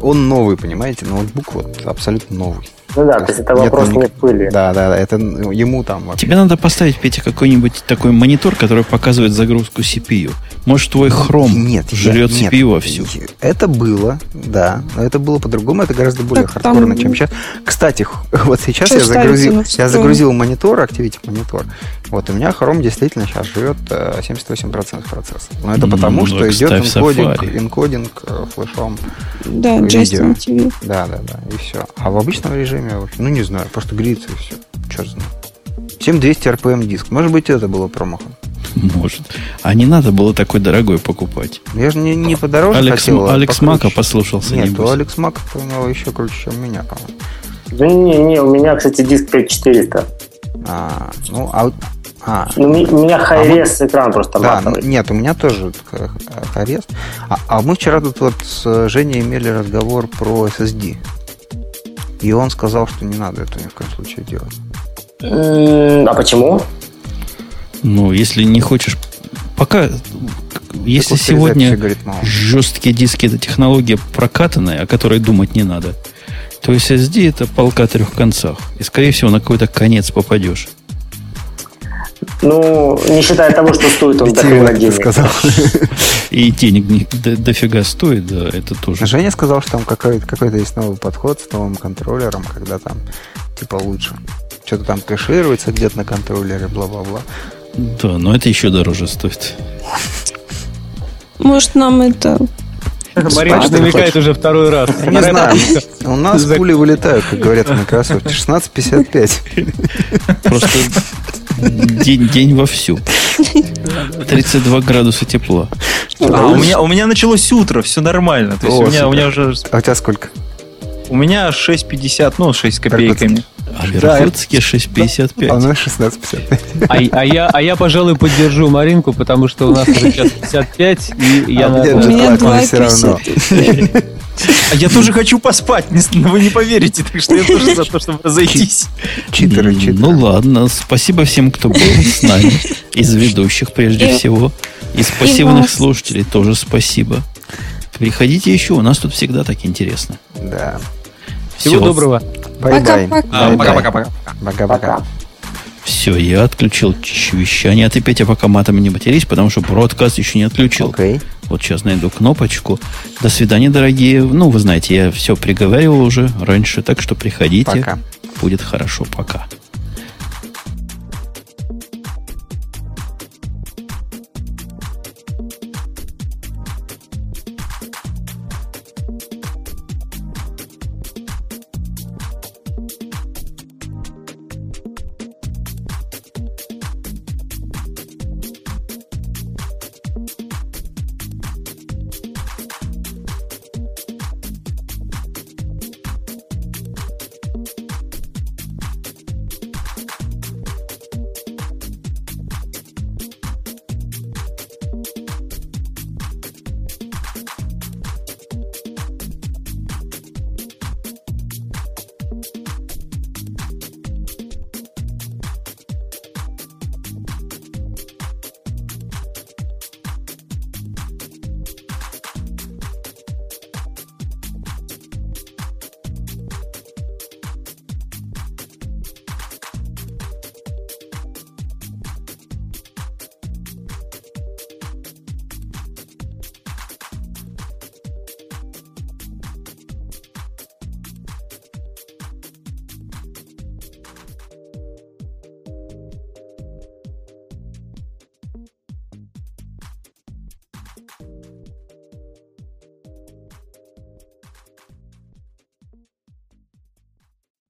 Он новый, понимаете, ноутбук вот абсолютно новый. Ну да, то есть это Нет вопрос не пыли. Да, да, да, это ну, ему там вообще. Тебе надо поставить, Петя, какой-нибудь такой монитор, который показывает загрузку CPU. Может, твой хром Нет, жрет я- нет. CPU вовсю. Это было, да, но это было по-другому, это гораздо более Так там- хардкорно, чем сейчас. Кстати, вот сейчас Что я загрузил, я загрузил монитор, Activity монитор. Вот у меня Chrome действительно сейчас э, 78% процесса. Но это потому, ну, что идет ставь энкодинг, Safari. энкодинг э, флешом. Да, Видео. Justin TV. Да, да, да, и все. А в обычном режиме, ну не знаю, просто греется и все. Черт знает. 7200 RPM диск. Может быть, это было промахом. Может. А не надо было такой дорогой покупать. Я же не, не подороже Алекс, хотел, а Алекс покруче. Мака послушался, Нет, небось. у Алекс Мака у него еще круче, чем у меня, по-моему. Да не, не, у меня, кстати, диск 5400. А, ну, а, вот- а, Ну, у меня хайрес экран просто да, ну, матовый. нет, у меня тоже х- х- арест. А, а мы вчера тут вот с Женей имели разговор про SSD. И он сказал, что не надо это ни в коем случае делать. А почему? Ну, если не хочешь... Пока... Если сегодня жесткие диски это технология прокатанная, о которой думать не надо, то SSD это полка о трех концах. И, скорее всего, на какой-то конец попадешь. Ну, не считая того, что стоит он до Витиевато хрена ты денег. сказал. И денег не- до- дофига стоит, да, это тоже. Женя сказал, что там какой-то, какой-то есть новый подход с новым контроллером, когда там типа лучше. Что-то там кэшируется где-то на контроллере, бла-бла-бла. Да, но это еще дороже стоит. Может, нам это... Марина намекает уже второй раз. Не знаю, у нас пули вылетают, как говорят в Microsoft. 16.55. Просто день, день вовсю. 32 градуса тепла. А у меня, у меня началось утро, все нормально. То есть О, у, меня, у меня уже А у тебя сколько? у меня 6,50, ну, 6 с копейками. А в Иркутске 6,55. А у нас 16.55. А, а я, а я, пожалуй, поддержу Маринку, потому что у нас уже час 55, и я А на- мне У меня Jetlag, все равно. 2,50. А я тоже хочу поспать, не- вы не поверите, так что я тоже за то, чтобы разойтись. Читеры, читеры. Ну ладно, спасибо всем, кто был с нами. Из ведущих, прежде всего. Из и пассивных слушателей тоже спасибо. Приходите еще, у нас тут всегда так интересно. Да. Всего Всё. доброго. Bye-bye. Пока-пока. А, Bye-bye. Пока-пока-пока. Пока-пока. Пока. Все. Я отключил вещание. А ты, Петя, пока матом не матерись, потому что broadcast еще не отключил. Окей. Вот сейчас найду кнопочку. До свидания, дорогие. Ну, вы знаете, я все приговаривал уже раньше, так что приходите. Пока. Будет хорошо. Пока.